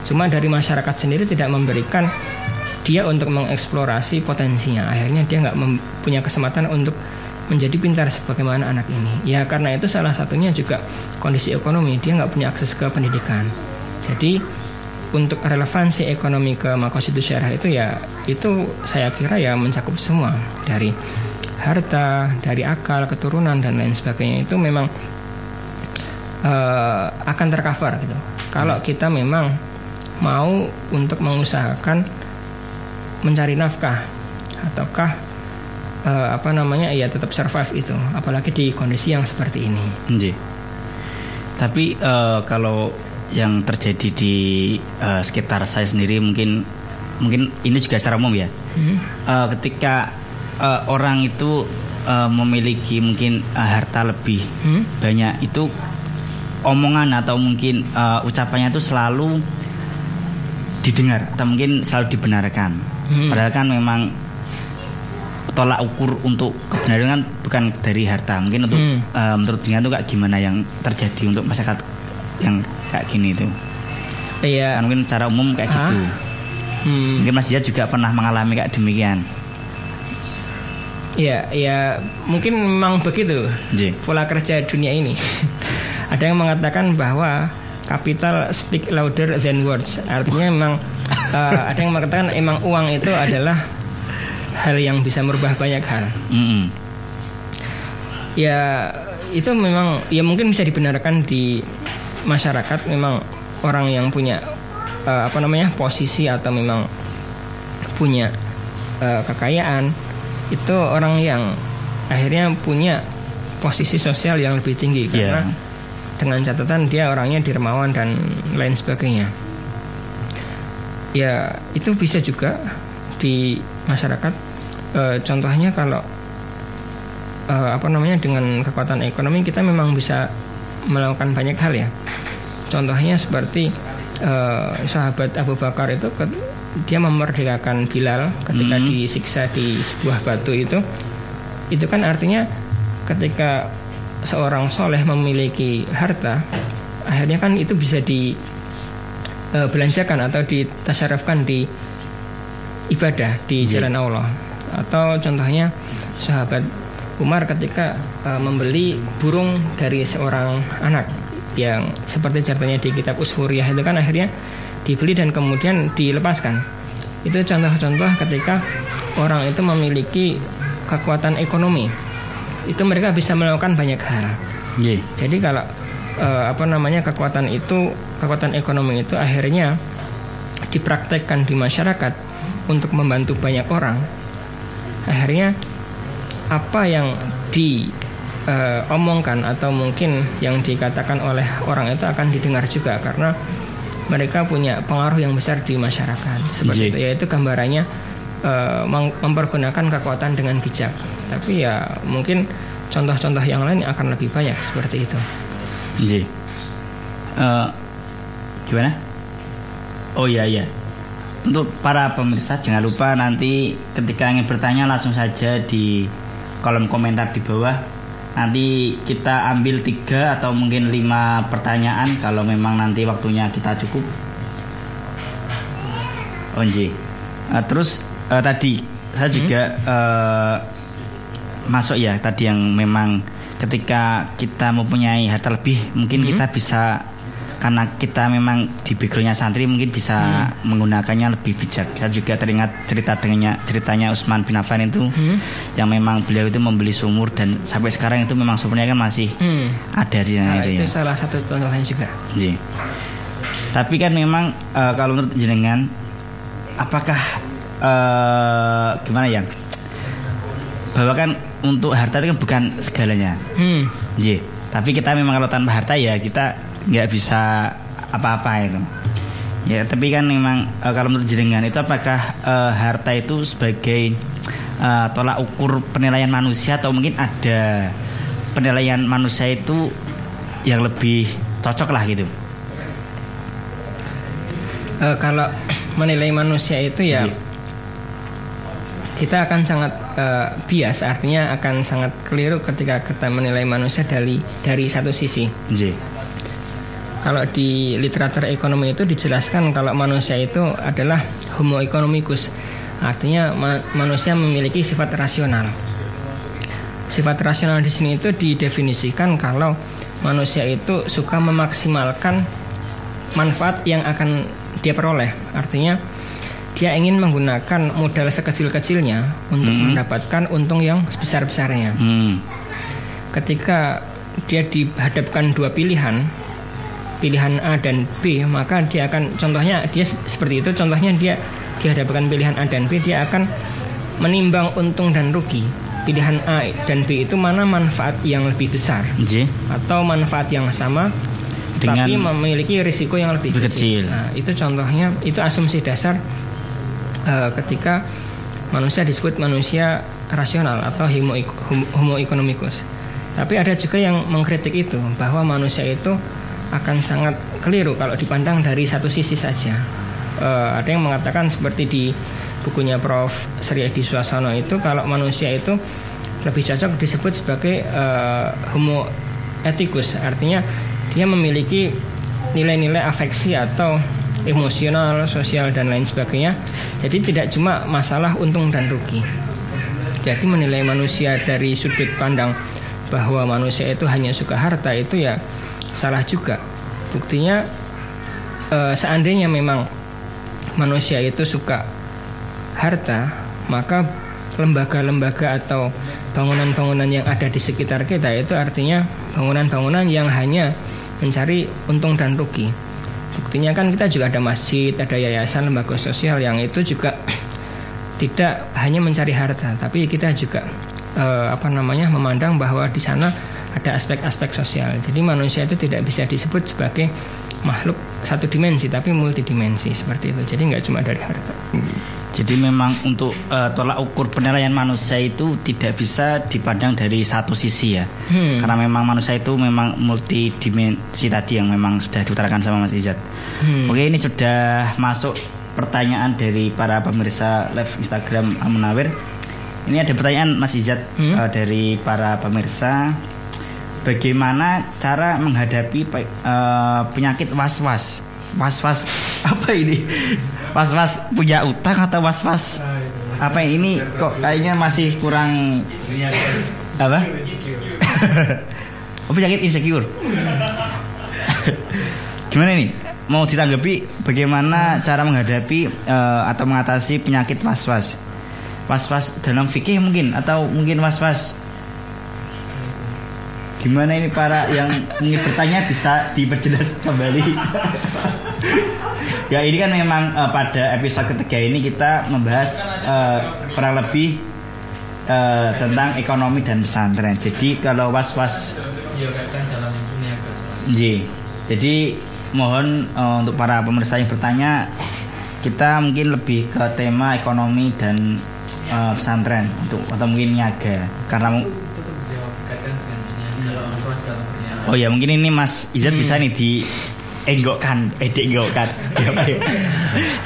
Cuma dari masyarakat sendiri tidak memberikan dia untuk mengeksplorasi potensinya. Akhirnya dia nggak punya kesempatan untuk menjadi pintar sebagaimana anak ini. Ya karena itu salah satunya juga kondisi ekonomi dia nggak punya akses ke pendidikan. Jadi untuk relevansi ekonomi ke makosidu syarah itu ya itu saya kira ya mencakup semua dari harta, dari akal, keturunan dan lain sebagainya itu memang uh, akan tercover gitu. Kalau kita memang mau untuk mengusahakan mencari nafkah ataukah uh, apa namanya ya tetap survive itu apalagi di kondisi yang seperti ini. Nji. Tapi uh, kalau yang terjadi di uh, sekitar saya sendiri mungkin mungkin ini juga secara umum ya. Hmm. Uh, ketika uh, orang itu uh, memiliki mungkin uh, harta lebih hmm? banyak itu omongan atau mungkin uh, ucapannya itu selalu didengar atau mungkin selalu dibenarkan. Hmm. Padahal kan memang tolak ukur untuk kebenaran kan bukan dari harta mungkin untuk hmm. uh, menurut dia itu kayak gimana yang terjadi untuk masyarakat yang kayak gini itu iya kan mungkin secara umum kayak gitu hmm. mungkin Mas Zia juga pernah mengalami kayak demikian Iya, ya mungkin memang begitu J. pola kerja dunia ini. Ada yang mengatakan bahwa capital speak louder than words. Artinya memang uh, ada yang mengatakan emang uang itu adalah hal yang bisa merubah banyak hal. Mm -hmm. Ya itu memang ya mungkin bisa dibenarkan di masyarakat memang orang yang punya uh, apa namanya posisi atau memang punya uh, kekayaan itu orang yang akhirnya punya posisi sosial yang lebih tinggi yeah. karena dengan catatan dia orangnya dermawan dan lain sebagainya. Ya itu bisa juga di masyarakat e, contohnya kalau e, apa namanya dengan kekuatan ekonomi kita memang bisa melakukan banyak hal ya contohnya seperti e, sahabat Abu Bakar itu ke, dia memerdekakan Bilal ketika hmm. disiksa di sebuah batu itu itu kan artinya ketika seorang soleh memiliki harta akhirnya kan itu bisa di e, belanjakan atau ditasarufkan di ibadah di yeah. jalan Allah atau contohnya sahabat Umar ketika uh, membeli burung dari seorang anak yang seperti ceritanya di kitab Usfuriyah itu kan akhirnya dibeli dan kemudian dilepaskan. Itu contoh-contoh ketika orang itu memiliki kekuatan ekonomi. Itu mereka bisa melakukan banyak hal. Yeah. jadi kalau uh, apa namanya kekuatan itu kekuatan ekonomi itu akhirnya dipraktekkan di masyarakat untuk membantu banyak orang. Akhirnya apa yang diomongkan uh, atau mungkin yang dikatakan oleh orang itu akan didengar juga karena mereka punya pengaruh yang besar di masyarakat. Seperti J. itu yaitu gambarannya uh, mempergunakan kekuatan dengan bijak. Tapi ya mungkin contoh-contoh yang lain akan lebih banyak seperti itu. J. Uh, gimana? Oh iya iya. Untuk para pemirsa jangan lupa nanti ketika ingin bertanya langsung saja di kolom komentar di bawah nanti kita ambil tiga atau mungkin lima pertanyaan kalau memang nanti waktunya kita cukup. Onji. Uh, terus uh, tadi saya Hmm? juga uh, masuk ya tadi yang memang ketika kita mempunyai harta lebih mungkin Hmm? kita bisa karena kita memang di backgroundnya santri mungkin bisa Hmm. menggunakannya lebih bijak. Saya juga teringat cerita dengannya ceritanya Usman bin Affan itu Hmm. yang memang beliau itu membeli sumur dan sampai sekarang itu memang sumurnya kan masih Hmm. ada di sana Nah, itu itu ya. salah satu contohnya juga. Ji. Tapi kan memang eh, kalau menurut jenengan apakah eh, gimana ya? Bahwa kan untuk harta itu kan bukan segalanya. Hmm. Ji. Tapi kita memang kalau tanpa harta ya kita nggak bisa apa-apa itu. Ya, tapi kan memang eh, kalau menurut jenengan itu apakah eh, harta itu sebagai eh, tolak ukur penilaian manusia atau mungkin ada penilaian manusia itu yang lebih cocok lah gitu. Eh, kalau menilai manusia itu ya kita akan sangat eh, bias artinya akan sangat keliru ketika kita menilai manusia dari dari satu sisi Ji. Kalau di literatur ekonomi itu dijelaskan kalau manusia itu adalah homo economicus artinya ma- manusia memiliki sifat rasional sifat rasional di sini itu didefinisikan kalau manusia itu suka memaksimalkan manfaat yang akan dia peroleh artinya dia ingin menggunakan modal sekecil-kecilnya untuk Mhm. mendapatkan untung yang sebesar-besarnya Hmm. ketika dia dihadapkan dua pilihan pilihan A dan B maka dia akan contohnya dia se- seperti itu contohnya dia dihadapkan pilihan A dan B dia akan menimbang untung dan rugi pilihan A dan B itu mana manfaat yang lebih besar Ji. atau manfaat yang sama Dengan- tapi memiliki risiko yang lebih, Lebih kecil. Nah, itu contohnya itu asumsi dasar eh, ketika manusia disebut manusia rasional atau homo- homo economicus. Tapi ada juga yang mengkritik itu bahwa manusia itu akan sangat keliru kalau dipandang dari satu sisi saja. Eh, ada yang mengatakan seperti di bukunya Prof. Sri Edi Suasono itu kalau manusia itu lebih cocok disebut sebagai eh, homo ethicus, artinya dia memiliki nilai-nilai afeksi atau emosional, sosial dan lain sebagainya. Jadi tidak cuma masalah untung dan rugi. Jadi menilai manusia dari sudut pandang bahwa manusia itu hanya suka harta itu ya salah juga. Buktinya eh, seandainya memang manusia itu suka harta, maka lembaga-lembaga atau bangunan-bangunan yang ada di sekitar kita itu artinya bangunan-bangunan yang hanya mencari untung dan rugi. Buktinya kan kita juga ada masjid, ada yayasan, lembaga sosial yang itu juga tidak hanya mencari harta, tapi kita juga eh, apa namanya memandang bahwa di sana ada aspek-aspek sosial. Jadi manusia itu tidak bisa disebut sebagai makhluk satu dimensi, tapi multidimensi seperti itu. Jadi nggak cuma dari harta. Jadi memang untuk eh, tolak ukur penilaian manusia itu tidak bisa dipandang dari satu sisi ya. Hmm. Karena memang manusia itu memang multidimensi tadi yang memang sudah diutarakan sama Mas Izat. Hmm. Oke, ini sudah masuk pertanyaan dari para pemirsa live Instagram Amunawir. Ini ada pertanyaan Mas Izat Hmm. eh, dari para pemirsa. Bagaimana cara menghadapi eh, penyakit was-was? Was-was apa ini? Was-was punya utang atau was-was apa ini kok kayaknya masih kurang apa? Oh, penyakit insecure. Gimana nih? Mau ditanggapi bagaimana cara menghadapi eh, atau mengatasi penyakit was-was? Was-was dalam fikih mungkin atau mungkin was-was Gimana ini para yang ingin bertanya bisa diperjelas kembali. ya ini kan memang eh, pada episode ketiga ini kita membahas eh, kurang lebih eh, tentang ekonomi dan pesantren. Jadi kalau was-was Ji. Jadi mohon eh, untuk para pemirsa yang bertanya kita mungkin lebih ke tema ekonomi dan eh, pesantren untuk atau mungkin niaga karena Oh ya mungkin ini Mas Izat bisa nih di enggokkan, eh dienggokkan, Ya, apa ya?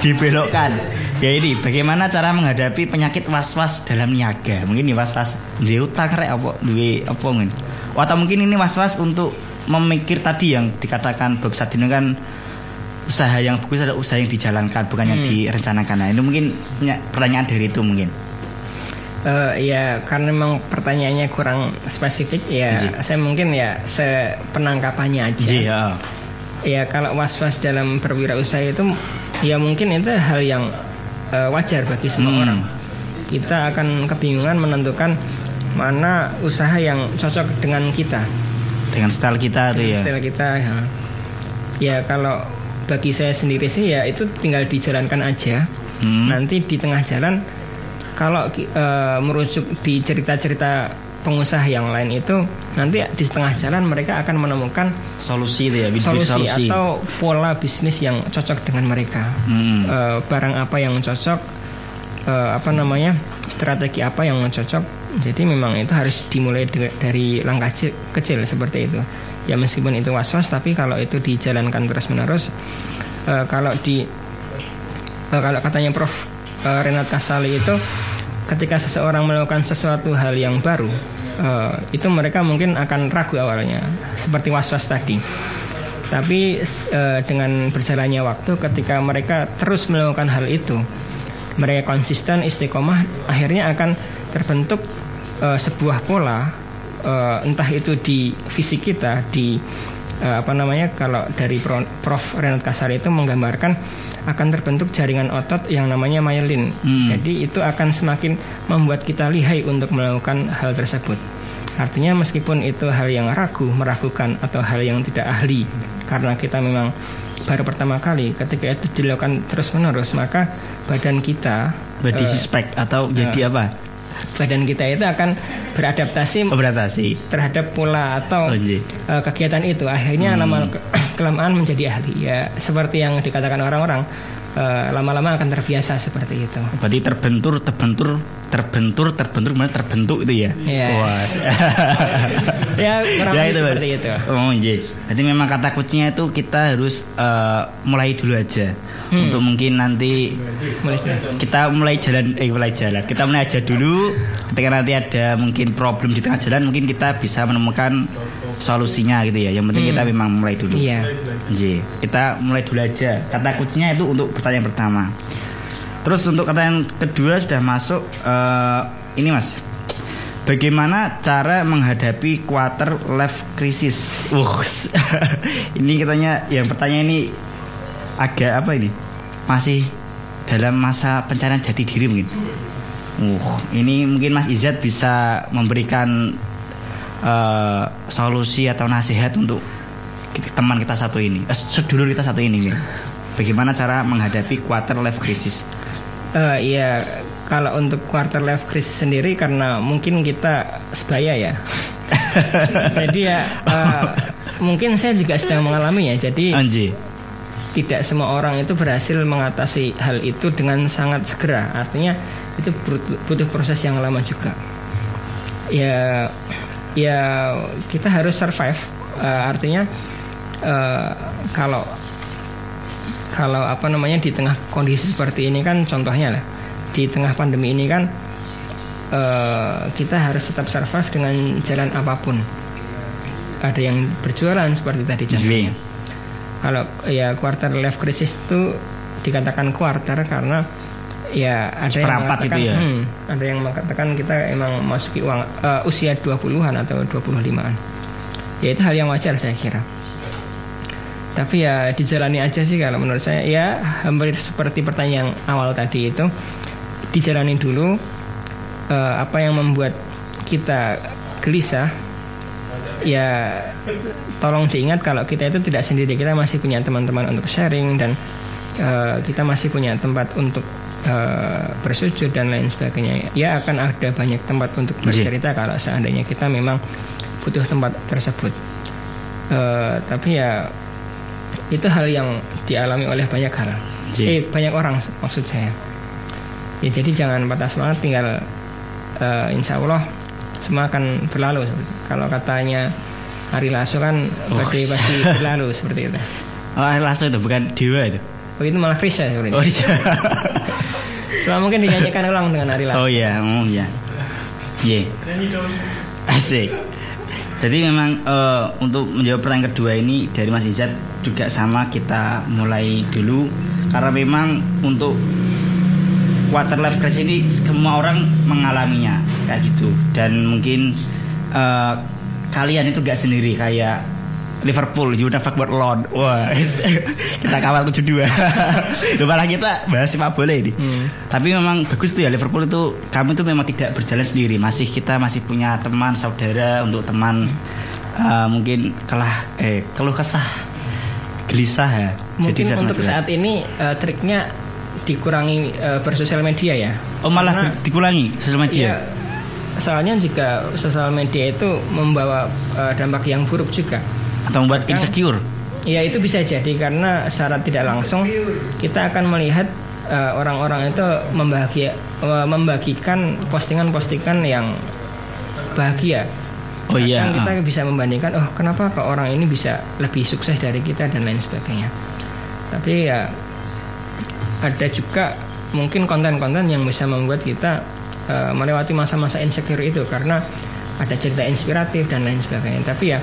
dibelokkan. ya ini bagaimana cara menghadapi penyakit was-was dalam niaga? Mungkin ini was-was di utang rek apa duwe apa mungkin? Atau mungkin ini was-was untuk memikir tadi yang dikatakan Bob Sadino kan usaha yang bagus adalah usaha yang dijalankan bukannya Hmm. direncanakan. Nah, ini mungkin pertanyaan dari itu mungkin. Eh, ya karena memang pertanyaannya kurang spesifik ya Ji. saya mungkin ya sepenangkapannya aja. Ji, ya. Ya kalau was-was dalam berwirausaha itu ya mungkin itu hal yang eh, wajar bagi semua Hmm. orang. Kita akan kebingungan menentukan mana usaha yang cocok dengan kita. Dengan style kita tuh ya. Style kita ya. Ya kalau bagi saya sendiri sih ya itu tinggal dijalankan aja. Hmm. Nanti di tengah jalan kalau eh, merujuk di cerita-cerita pengusaha yang lain itu nanti di tengah jalan mereka akan menemukan Solusi itu ya, solusi, solusi. atau pola bisnis yang cocok dengan mereka. Hmm. Eh, barang apa yang cocok, eh, apa namanya, strategi apa yang cocok. Jadi memang itu harus dimulai de- dari langkah ci- kecil seperti itu. Ya meskipun itu was-was, tapi kalau itu dijalankan terus-menerus, eh, kalau di eh, kalau katanya Prof eh, Renat Kasali itu, ketika seseorang melakukan sesuatu hal yang baru, eh, itu mereka mungkin akan ragu awalnya, seperti was-was tadi. Tapi eh, dengan berjalannya waktu ketika mereka terus melakukan hal itu, mereka konsisten istiqomah, akhirnya akan terbentuk eh, sebuah pola, eh, entah itu di fisik kita, di eh, apa namanya kalau dari Pro- Prof Renat Kasari itu menggambarkan akan terbentuk jaringan otot yang namanya myelin. Hmm. Jadi itu akan semakin membuat kita lihai untuk melakukan hal tersebut. Artinya meskipun itu hal yang ragu, meragukan atau hal yang tidak ahli karena kita memang baru pertama kali ketika itu dilakukan terus-menerus maka badan kita Body eh, suspect atau jadi apa? Badan kita itu akan beradaptasi Beradaptasi. terhadap pola atau Oh, eh, kegiatan itu akhirnya Hmm. lama kelamaan menjadi ahli ya seperti yang dikatakan orang-orang eh, lama-lama akan terbiasa seperti itu Berarti terbentur, terbentur, terbentur, terbentur, kemudian terbentuk itu ya. Iya. Wah. ya kurang ya itu seperti itu Oh iya. Berarti memang kata kuncinya itu kita harus eh, mulai dulu aja. Hmm. Untuk mungkin nanti Mulai kita mulai jalan eh mulai jalan. Kita mulai aja dulu. Ketika nanti ada mungkin problem di tengah jalan mungkin kita bisa menemukan solusinya gitu ya. Yang penting kita memang mulai dulu. Hmm. Iya. Iya, kita mulai dulu aja. Kata kuncinya itu untuk pertanyaan pertama. Terus untuk pertanyaan kedua sudah masuk eh, ini mas. Bagaimana cara menghadapi quarter life crisis? Uh, ini katanya yang pertanyaan ini agak apa ini? Masih dalam masa pencarian jati diri mungkin. Uh, ini mungkin Mas Izat bisa memberikan eh, solusi atau nasihat untuk teman kita satu ini, eh, sedulur kita satu ini. Mir. Bagaimana cara menghadapi quarter life crisis? Eh, iya kalau untuk quarter life crisis sendiri karena mungkin kita sebaya ya jadi ya eh, mungkin saya juga sedang mengalami ya jadi Anji. tidak semua orang itu berhasil mengatasi hal itu dengan sangat segera. Artinya itu butuh proses yang lama juga. Ya, ya kita harus survive. Eh, artinya eh, kalau kalau apa namanya di tengah kondisi seperti ini kan contohnya lah di tengah pandemi ini kan eh, kita harus tetap survive dengan jalan apa pun. Ada yang berjualan seperti tadi contohnya. Kalau ya quarter life crisis itu dikatakan quarter karena ya ada yang Seperempat mengatakan itu ya? hmm, ada yang mengatakan kita emang masuki uang eh, usia 20-an atau 25-an. Ya itu hal yang wajar saya kira. Tapi ya dijalani aja sih kalau menurut saya ya hampir seperti pertanyaan awal tadi itu dijalani dulu eh, apa yang membuat kita gelisah ya tolong diingat kalau kita itu tidak sendiri kita masih punya teman-teman untuk sharing dan eh, kita masih punya tempat untuk eh, bersujud dan lain sebagainya ya akan ada banyak tempat untuk Ji. bercerita kalau seandainya kita memang butuh tempat tersebut Eh, tapi ya itu hal yang dialami oleh banyak hal Ji. eh banyak orang maksud saya ya jadi jangan patah semangat tinggal eh, insya Allah semua akan berlalu kalau katanya Ari Lasso kan Oh, badai pasti berlalu seperti itu Oh, langsung itu bukan dewa itu. oh itu malah Krisya sebenarnya Oh, iya. Cuma mungkin dinyanyikan ulang dengan Ari Oh iya, oh iya. Iya. Asik. Jadi memang uh, untuk menjawab pertanyaan kedua ini dari Mas Izat juga sama kita mulai dulu karena memang untuk quarter life crisis ini semua orang mengalaminya kayak gitu dan mungkin uh, kalian itu gak sendiri kayak Liverpool you never work alone wah kita kawal 72 malah kita bahas sepak bola ini. Hmm. tapi memang bagus tuh ya Liverpool itu kami itu memang tidak berjalan sendiri. Masih kita masih punya teman saudara untuk teman. Uh, mungkin kelah eh keluh kesah gelisah ya. Mungkin Jadi untuk saat ini uh, triknya dikurangi uh, bersosial media ya? Oh malah Karena, dikurangi sosial media? iya, soalnya jika sosial media itu membawa uh, dampak yang buruk juga atau membuat insecure ya itu bisa jadi karena secara tidak langsung kita akan melihat uh, orang-orang itu membahagia uh, membagikan postingan-postingan yang bahagia Oh iya. Kan kita uh. bisa membandingkan, oh kenapa ke orang ini bisa lebih sukses dari kita dan lain sebagainya. Tapi ya ada juga mungkin konten-konten yang bisa membuat kita uh, melewati masa-masa insecure itu karena ada cerita inspiratif dan lain sebagainya. Tapi ya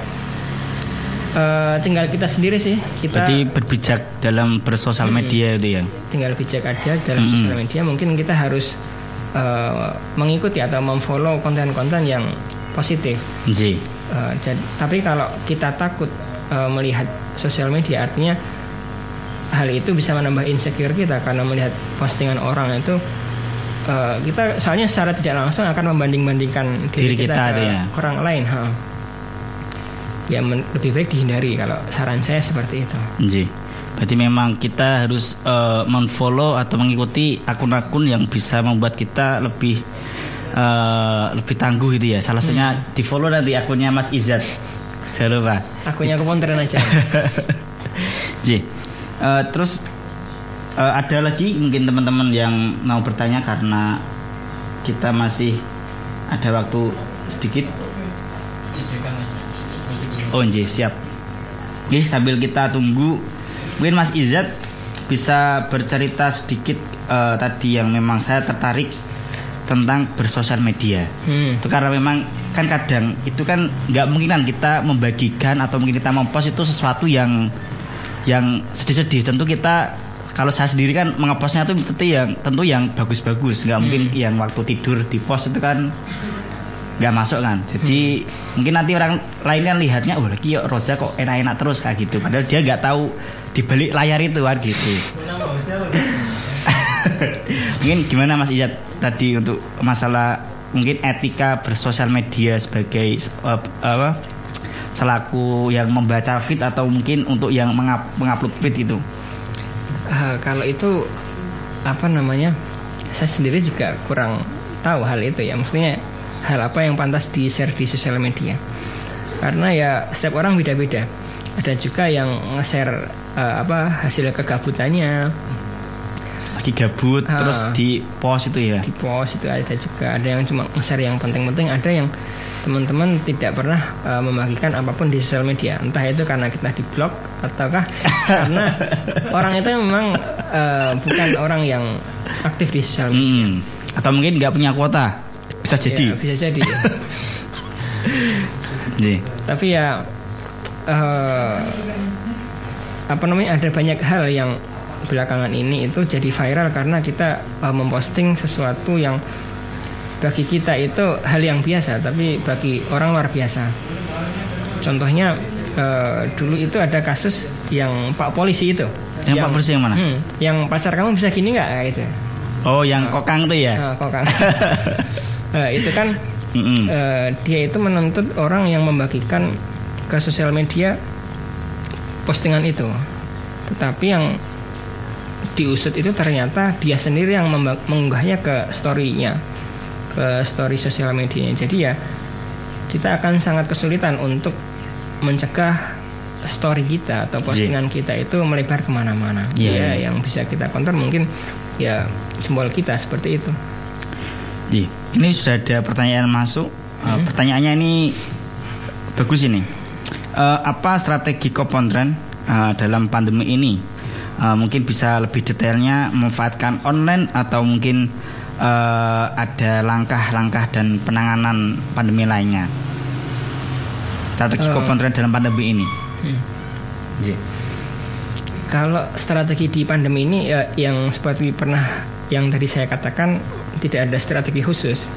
uh, tinggal kita sendiri sih kita Berarti berbijak dalam bersosial media itu ya tinggal bijak aja dalam hmm. sosial media mungkin kita harus uh, mengikuti atau memfollow konten-konten yang positif. Uh, jadi, tapi kalau kita takut uh, melihat sosial media artinya hal itu bisa menambah insecure kita karena melihat postingan orang itu uh, kita soalnya secara tidak langsung akan membanding-bandingkan diri, diri kita, kita ke ya. orang lain ha ya lebih baik dihindari kalau saran saya seperti itu. Ji. Berarti memang kita harus uh, menfollow atau mengikuti akun-akun yang bisa membuat kita lebih uh, lebih tangguh itu ya. Salah satunya hmm. di follow nanti akunnya Mas Izat. Jangan lupa. Akunnya kepontren aja. Ji. Uh, terus uh, ada lagi mungkin teman-teman yang mau bertanya karena kita masih ada waktu sedikit Oh nji, siap. Oke, sambil kita tunggu, mungkin Mas Izat bisa bercerita sedikit uh, tadi yang memang saya tertarik tentang bersosial media. Hmm. Itu karena memang kan kadang itu kan nggak mungkin kan kita membagikan atau mungkin kita mempost itu sesuatu yang yang sedih-sedih. Tentu kita kalau saya sendiri kan mengepostnya tuh tentu yang tentu yang bagus-bagus, nggak mungkin hmm. yang waktu tidur di post itu kan nggak masuk kan? Jadi hmm. mungkin nanti orang lain kan lihatnya oh lagi yuk Rosa kok enak-enak terus kayak gitu. Padahal dia nggak tahu di balik layar itu kan gitu. Mungkin gimana Mas Ijat tadi untuk masalah mungkin etika bersosial media sebagai uh, apa selaku yang membaca feed atau mungkin untuk yang mengap mengupload feed itu? Uh, kalau itu apa namanya saya sendiri juga kurang tahu hal itu ya. Maksudnya hal apa yang pantas di share di sosial media. Karena ya setiap orang beda-beda. Ada juga yang nge-share uh, apa hasil kegabutannya. Lagi gabut uh, terus di post itu ya? Di post itu ada juga. Ada yang cuma nge-share yang penting-penting ada yang teman-teman tidak pernah uh, membagikan apa pun di sosial media. Entah itu karena kita di blog ataukah karena orang itu memang uh, bukan orang yang aktif di sosial media. Hmm, atau mungkin nggak punya kuota bisa jadi. ya, bisa jadi ya. tapi ya uh, apa namanya ada banyak hal yang belakangan ini itu jadi viral karena kita uh, memposting sesuatu yang bagi kita itu hal yang biasa tapi bagi orang luar biasa. Contohnya uh, dulu itu ada kasus yang pak polisi itu. Yang, yang pak polisi yang mana? Hmm, yang pacar kamu bisa gini nggak? Gitu oh yang uh, kokang tuh ya? Uh, kokang Nah, itu kan mm -hmm. uh, dia itu menuntut orang yang membagikan ke sosial media postingan itu. Tetapi yang diusut itu ternyata dia sendiri yang mengunggahnya ke storynya, ke story sosial medianya. Jadi ya kita akan sangat kesulitan untuk mencegah story kita atau postingan yeah. kita itu melebar ke mana-mana. Yeah. Ya, yang bisa kita kontrol mungkin ya simbol kita seperti itu. Iya. Ini sudah ada pertanyaan masuk. Eh, hmm. Uh, pertanyaannya ini bagus ini. Uh, apa strategi Kopontren uh, dalam pandemi ini? uh, mungkin bisa lebih detailnya memanfaatkan online atau mungkin uh, ada langkah-langkah dan penanganan pandemi lainnya. Strategi uh, dalam pandemi ini. Hmm. Yeah. Kalau strategi di pandemi ini ya, yang seperti pernah yang tadi saya katakan tidak ada strategi khusus.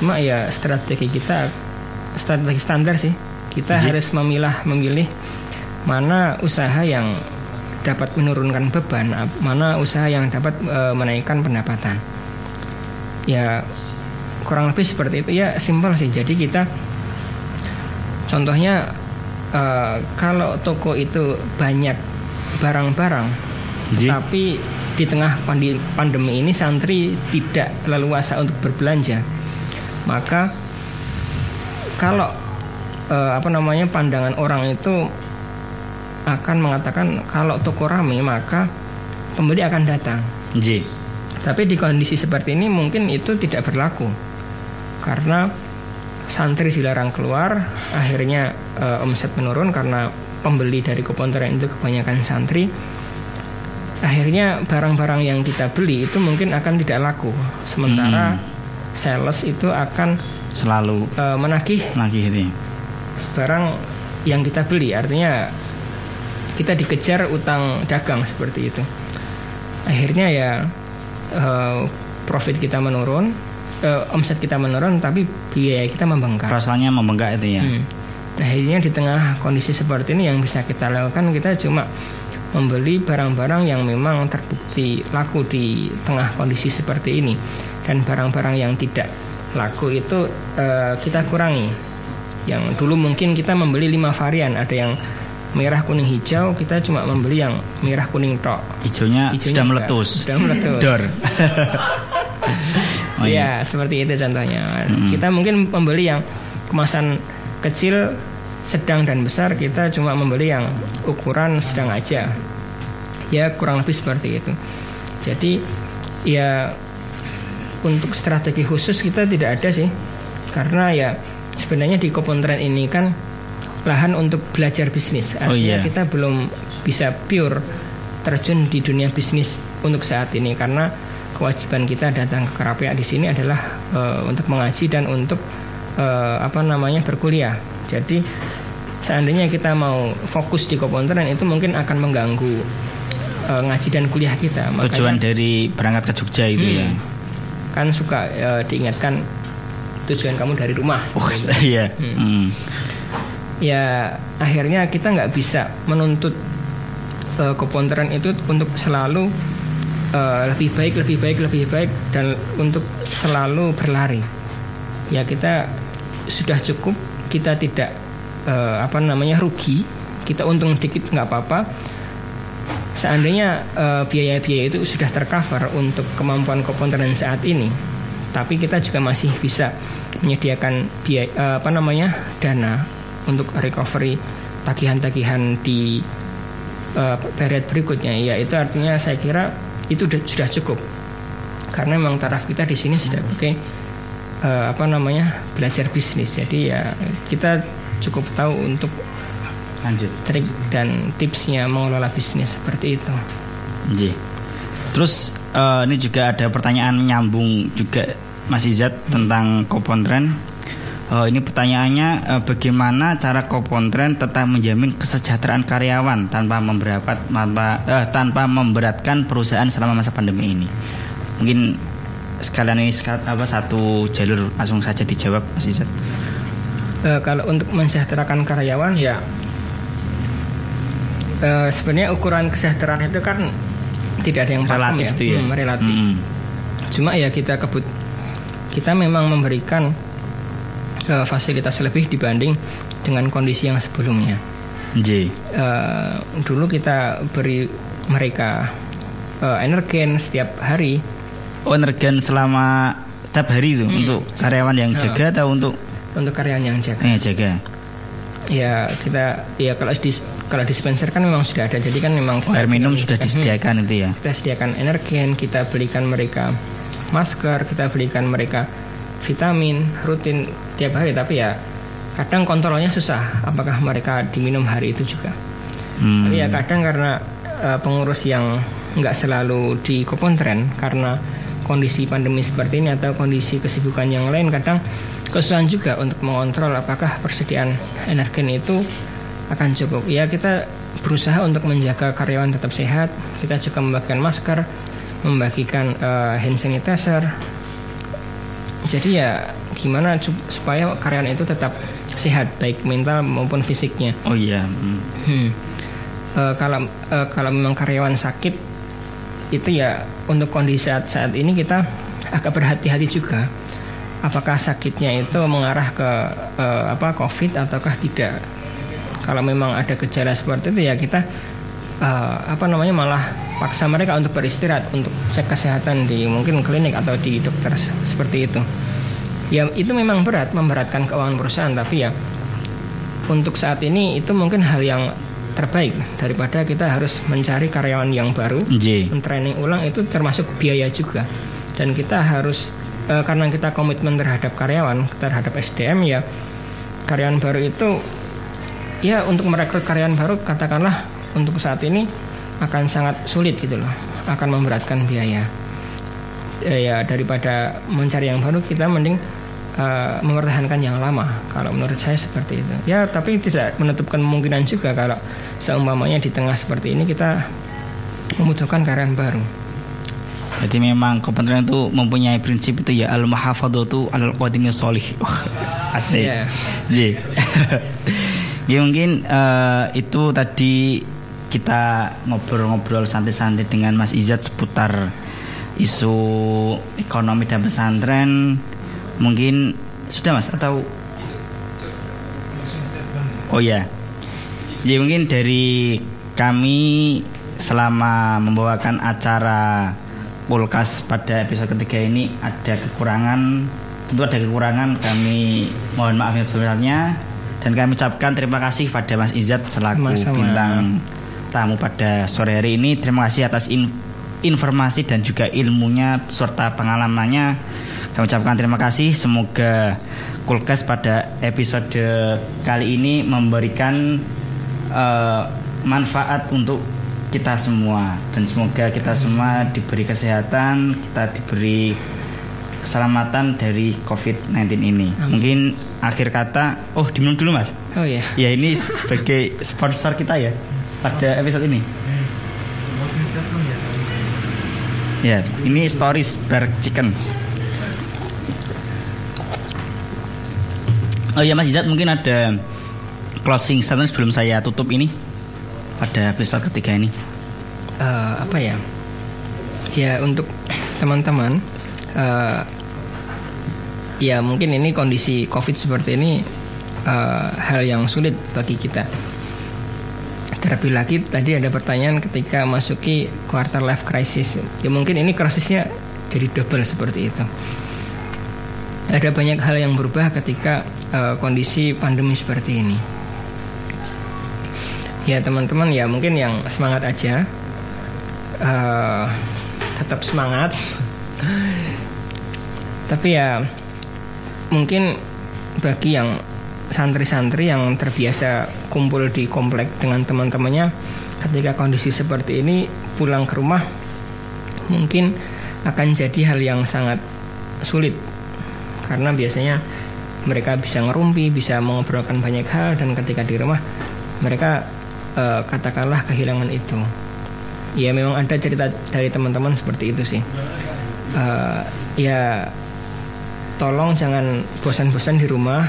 Cuma ya strategi kita strategi standar sih. Kita harus memilah memilih mana usaha yang dapat menurunkan beban, mana usaha yang dapat e, menaikkan pendapatan. Ya kurang lebih seperti itu ya simpel sih. Jadi kita contohnya e, kalau toko itu banyak barang-barang, tapi di tengah pandemi ini santri tidak leluasa untuk berbelanja, maka kalau e, apa namanya pandangan orang itu akan mengatakan kalau toko rame maka pembeli akan datang. J. Tapi di kondisi seperti ini mungkin itu tidak berlaku karena santri dilarang keluar, akhirnya uh, omset menurun karena pembeli dari keponteran itu kebanyakan santri. Akhirnya barang-barang yang kita beli itu mungkin akan tidak laku. Sementara hmm. sales itu akan selalu uh, menagih, ini. barang yang kita beli. Artinya kita dikejar utang dagang seperti itu akhirnya ya uh, profit kita menurun uh, omset kita menurun tapi biaya kita membengkak rasanya membengkak itu ya hmm. akhirnya di tengah kondisi seperti ini yang bisa kita lakukan kita cuma membeli barang-barang yang memang terbukti laku di tengah kondisi seperti ini. Dan barang-barang yang tidak laku itu uh, kita kurangi. Yang dulu mungkin kita membeli lima varian. Ada yang merah kuning hijau kita cuma membeli yang merah kuning tok. Hijaunya, hijaunya sudah meletus. Sudah meletus. Dor. Oh, iya. ya seperti itu contohnya. Hmm. kita mungkin membeli yang kemasan kecil sedang dan besar kita cuma membeli yang ukuran sedang aja ya kurang lebih seperti itu jadi ya untuk strategi khusus kita tidak ada sih karena ya sebenarnya di Kopontren ini kan lahan untuk belajar bisnis. Oh, Artinya oh, iya. kita belum bisa pure terjun di dunia bisnis untuk saat ini karena kewajiban kita datang ke Kerapia di sini adalah uh, untuk mengaji dan untuk uh, apa namanya berkuliah. Jadi seandainya kita mau fokus di Kopontren itu mungkin akan mengganggu uh, ngaji dan kuliah kita. Makanya, Tujuan dari berangkat ke Jogja itu ya? hmm, ya. Kan suka uh, diingatkan tujuan kamu dari rumah. Oh, iya. Hmm. Hmm ya akhirnya kita nggak bisa menuntut uh, keponteran itu untuk selalu uh, lebih baik lebih baik lebih baik dan untuk selalu berlari ya kita sudah cukup kita tidak uh, apa namanya rugi. Kita untung dikit nggak apa-apa. Seandainya biaya-biaya itu sudah tercover untuk kemampuan keponteran saat ini tapi kita juga masih bisa menyediakan biaya uh, apa namanya dana untuk recovery tagihan-tagihan di uh, period berikutnya. Ya itu artinya saya kira itu sudah cukup. Karena memang taraf kita di sini sudah oke uh, apa namanya belajar bisnis. Jadi ya kita cukup tahu untuk lanjut trik dan tipsnya mengelola bisnis seperti itu. Ji. Terus uh, ini juga ada pertanyaan nyambung juga Mas Izat tentang kupon tren Oh, ini pertanyaannya uh, bagaimana cara Kopontren tetap menjamin kesejahteraan karyawan tanpa memberat tanpa uh, tanpa memberatkan perusahaan selama masa pandemi ini? Mungkin sekalian ini apa satu jalur langsung saja dijawab Mas Izat. Uh, kalau untuk mensejahterakan karyawan ya uh, sebenarnya ukuran kesejahteraan itu kan tidak ada yang relatif ya, ya. Hmm, relatif. Hmm. Cuma ya kita kebut kita memang memberikan uh, fasilitas lebih dibanding dengan kondisi yang sebelumnya. J. Uh, dulu kita beri mereka uh, energen setiap hari. Oh, energen selama setiap hari itu hmm. untuk karyawan yang jaga uh, atau untuk untuk karyawan yang jaga. Eh, jaga. Ya kita ya kalau di kalau dispenser kan memang sudah ada jadi kan memang air minum sudah disediakan itu ya. Kita sediakan energen, kita belikan mereka masker, kita belikan mereka vitamin rutin tiap hari tapi ya kadang kontrolnya susah apakah mereka diminum hari itu juga hmm. tapi ya kadang karena uh, pengurus yang nggak selalu di Kopontren karena kondisi pandemi seperti ini atau kondisi kesibukan yang lain kadang kesulitan juga untuk mengontrol apakah persediaan energi itu akan cukup. Ya kita berusaha untuk menjaga karyawan tetap sehat. Kita juga membagikan masker, membagikan uh, hand sanitizer. Jadi ya gimana supaya karyawan itu tetap sehat baik mental maupun fisiknya. Oh iya. Hmm. Hmm. Uh, kalau uh, kalau memang karyawan sakit itu ya untuk kondisi saat saat ini kita agak berhati-hati juga. Apakah sakitnya itu mengarah ke uh, apa COVID ataukah tidak? Kalau memang ada gejala seperti itu ya kita uh, apa namanya malah paksa mereka untuk beristirahat untuk cek kesehatan di mungkin klinik atau di dokter seperti itu ya itu memang berat memberatkan keuangan perusahaan tapi ya untuk saat ini itu mungkin hal yang terbaik daripada kita harus mencari karyawan yang baru, J. mentraining ulang itu termasuk biaya juga. Dan kita harus e, karena kita komitmen terhadap karyawan terhadap SDM ya karyawan baru itu ya untuk merekrut karyawan baru katakanlah untuk saat ini akan sangat sulit gitu loh akan memberatkan biaya. E, ya daripada mencari yang baru kita mending uh, mempertahankan yang lama. Kalau menurut saya seperti itu. Ya, tapi tidak menutupkan kemungkinan juga kalau seumpamanya di tengah seperti ini kita membutuhkan karyawan baru. Jadi memang kepentingan itu mempunyai prinsip itu ya al mahafadatu al qadimi solih. Oh, asik. Yeah. Yeah. ya mungkin uh, itu tadi kita ngobrol-ngobrol santai-santai dengan Mas Izat seputar isu ekonomi dan pesantren Mungkin sudah Mas atau? Oh ya. Ya mungkin dari kami selama membawakan acara Kulkas pada episode ketiga ini ada kekurangan. Tentu ada kekurangan kami mohon maaf yang sebenarnya dan kami ucapkan terima kasih pada Mas Izat selaku Sama-sama. bintang tamu pada sore hari ini. Terima kasih atas in informasi dan juga ilmunya serta pengalamannya kami ucapkan terima kasih. Semoga Kulkas pada episode kali ini memberikan uh, manfaat untuk kita semua dan semoga kita semua diberi kesehatan, kita diberi keselamatan dari COVID-19 ini. Amin. Mungkin akhir kata, oh diminum dulu mas. Oh iya. Ya ini sebagai sponsor kita ya pada episode ini. Ya, ini stories bar chicken. Oh ya Mas Izat mungkin ada closing statement sebelum saya tutup ini pada episode ketiga ini. Uh, apa ya? Ya untuk teman-teman, uh, ya mungkin ini kondisi COVID seperti ini uh, hal yang sulit bagi kita. Terlebih lagi tadi ada pertanyaan ketika masuki quarter life crisis. Ya mungkin ini krisisnya jadi double seperti itu ada banyak hal yang berubah ketika uh, kondisi pandemi seperti ini. Ya teman-teman ya mungkin yang semangat aja, uh, tetap semangat. Tapi ya mungkin bagi yang santri-santri yang terbiasa kumpul di komplek dengan teman-temannya, ketika kondisi seperti ini pulang ke rumah mungkin akan jadi hal yang sangat sulit karena biasanya mereka bisa ngerumpi, bisa mengobrolkan banyak hal dan ketika di rumah mereka uh, katakanlah kehilangan itu. Ya memang ada cerita dari teman-teman seperti itu sih. Uh, ya tolong jangan bosan-bosan di rumah.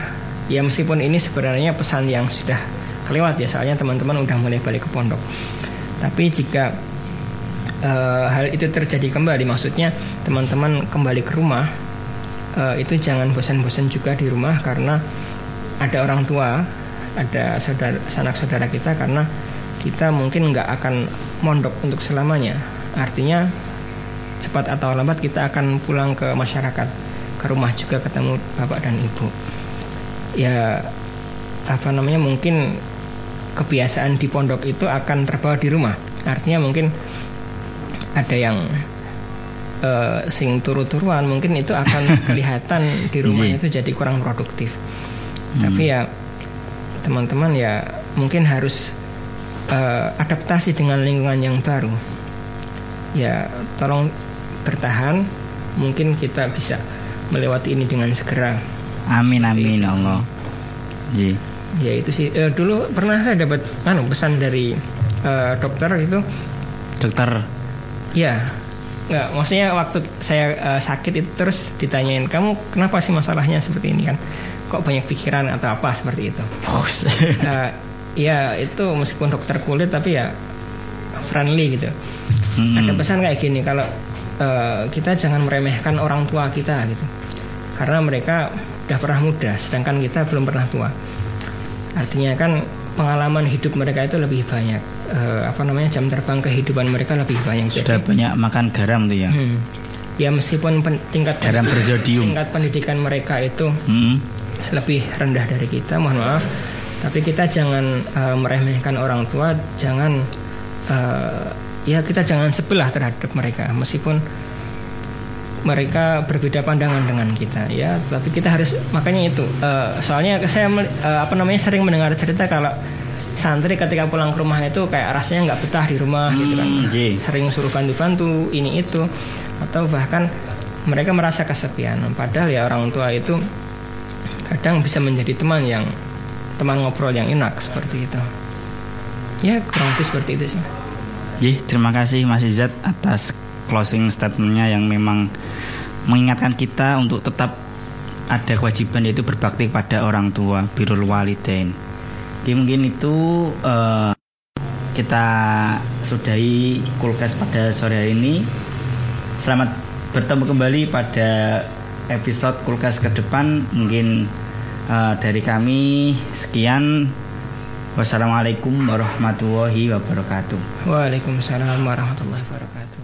Ya meskipun ini sebenarnya pesan yang sudah kelewat ya soalnya teman-teman udah mulai balik ke pondok. Tapi jika uh, hal itu terjadi kembali, maksudnya teman-teman kembali ke rumah uh, itu jangan bosan-bosan juga di rumah karena ada orang tua, ada saudara sanak saudara kita karena kita mungkin nggak akan mondok untuk selamanya. Artinya cepat atau lambat kita akan pulang ke masyarakat, ke rumah juga ketemu bapak dan ibu. Ya apa namanya mungkin kebiasaan di pondok itu akan terbawa di rumah. Artinya mungkin ada yang uh, sing turu-turuan mungkin itu akan kelihatan di rumah itu jadi kurang produktif. Hmm. Tapi ya teman-teman ya mungkin harus uh, adaptasi dengan lingkungan yang baru. Ya tolong bertahan mungkin kita bisa melewati ini dengan segera. Amin amin Allah. Ji. ya itu sih. Uh, dulu pernah saya dapat anu pesan dari uh, dokter itu. Dokter. Ya nggak maksudnya waktu saya uh, sakit itu terus ditanyain kamu kenapa sih masalahnya seperti ini kan? Kok banyak pikiran atau apa seperti itu? Uh, ya itu meskipun dokter kulit tapi ya friendly gitu. Hmm. ada pesan kayak gini kalau uh, kita jangan meremehkan orang tua kita gitu. Karena mereka udah pernah muda sedangkan kita belum pernah tua. Artinya kan pengalaman hidup mereka itu lebih banyak uh, apa namanya jam terbang kehidupan mereka lebih banyak sudah jadi, banyak makan garam tuh ya? Hmm, ya meskipun pen, tingkat garam berzodium tingkat pendidikan mereka itu hmm. lebih rendah dari kita mohon maaf. Tapi kita jangan uh, meremehkan orang tua jangan uh, ya kita jangan sebelah terhadap mereka. Meskipun mereka berbeda pandangan dengan kita ya. Tapi kita harus makanya itu uh, soalnya saya uh, apa namanya sering mendengar cerita kalau santri ketika pulang ke rumah itu kayak rasanya nggak betah di rumah hmm, gitu kan. hmm, sering suruh bantu-bantu ini itu. Atau bahkan mereka merasa kesepian. Padahal ya orang tua itu kadang bisa menjadi teman yang teman ngobrol yang enak seperti itu. Ya kurang lebih seperti itu sih. Jih, terima kasih Mas Izzat atas closing statementnya yang memang mengingatkan kita untuk tetap ada kewajiban yaitu berbakti pada orang tua birul walidain. Jadi mungkin itu uh, kita sudahi kulkas pada sore hari ini. Selamat bertemu kembali pada episode kulkas ke depan. Mungkin uh, dari kami sekian wassalamualaikum warahmatullahi wabarakatuh waalaikumsalam warahmatullahi wabarakatuh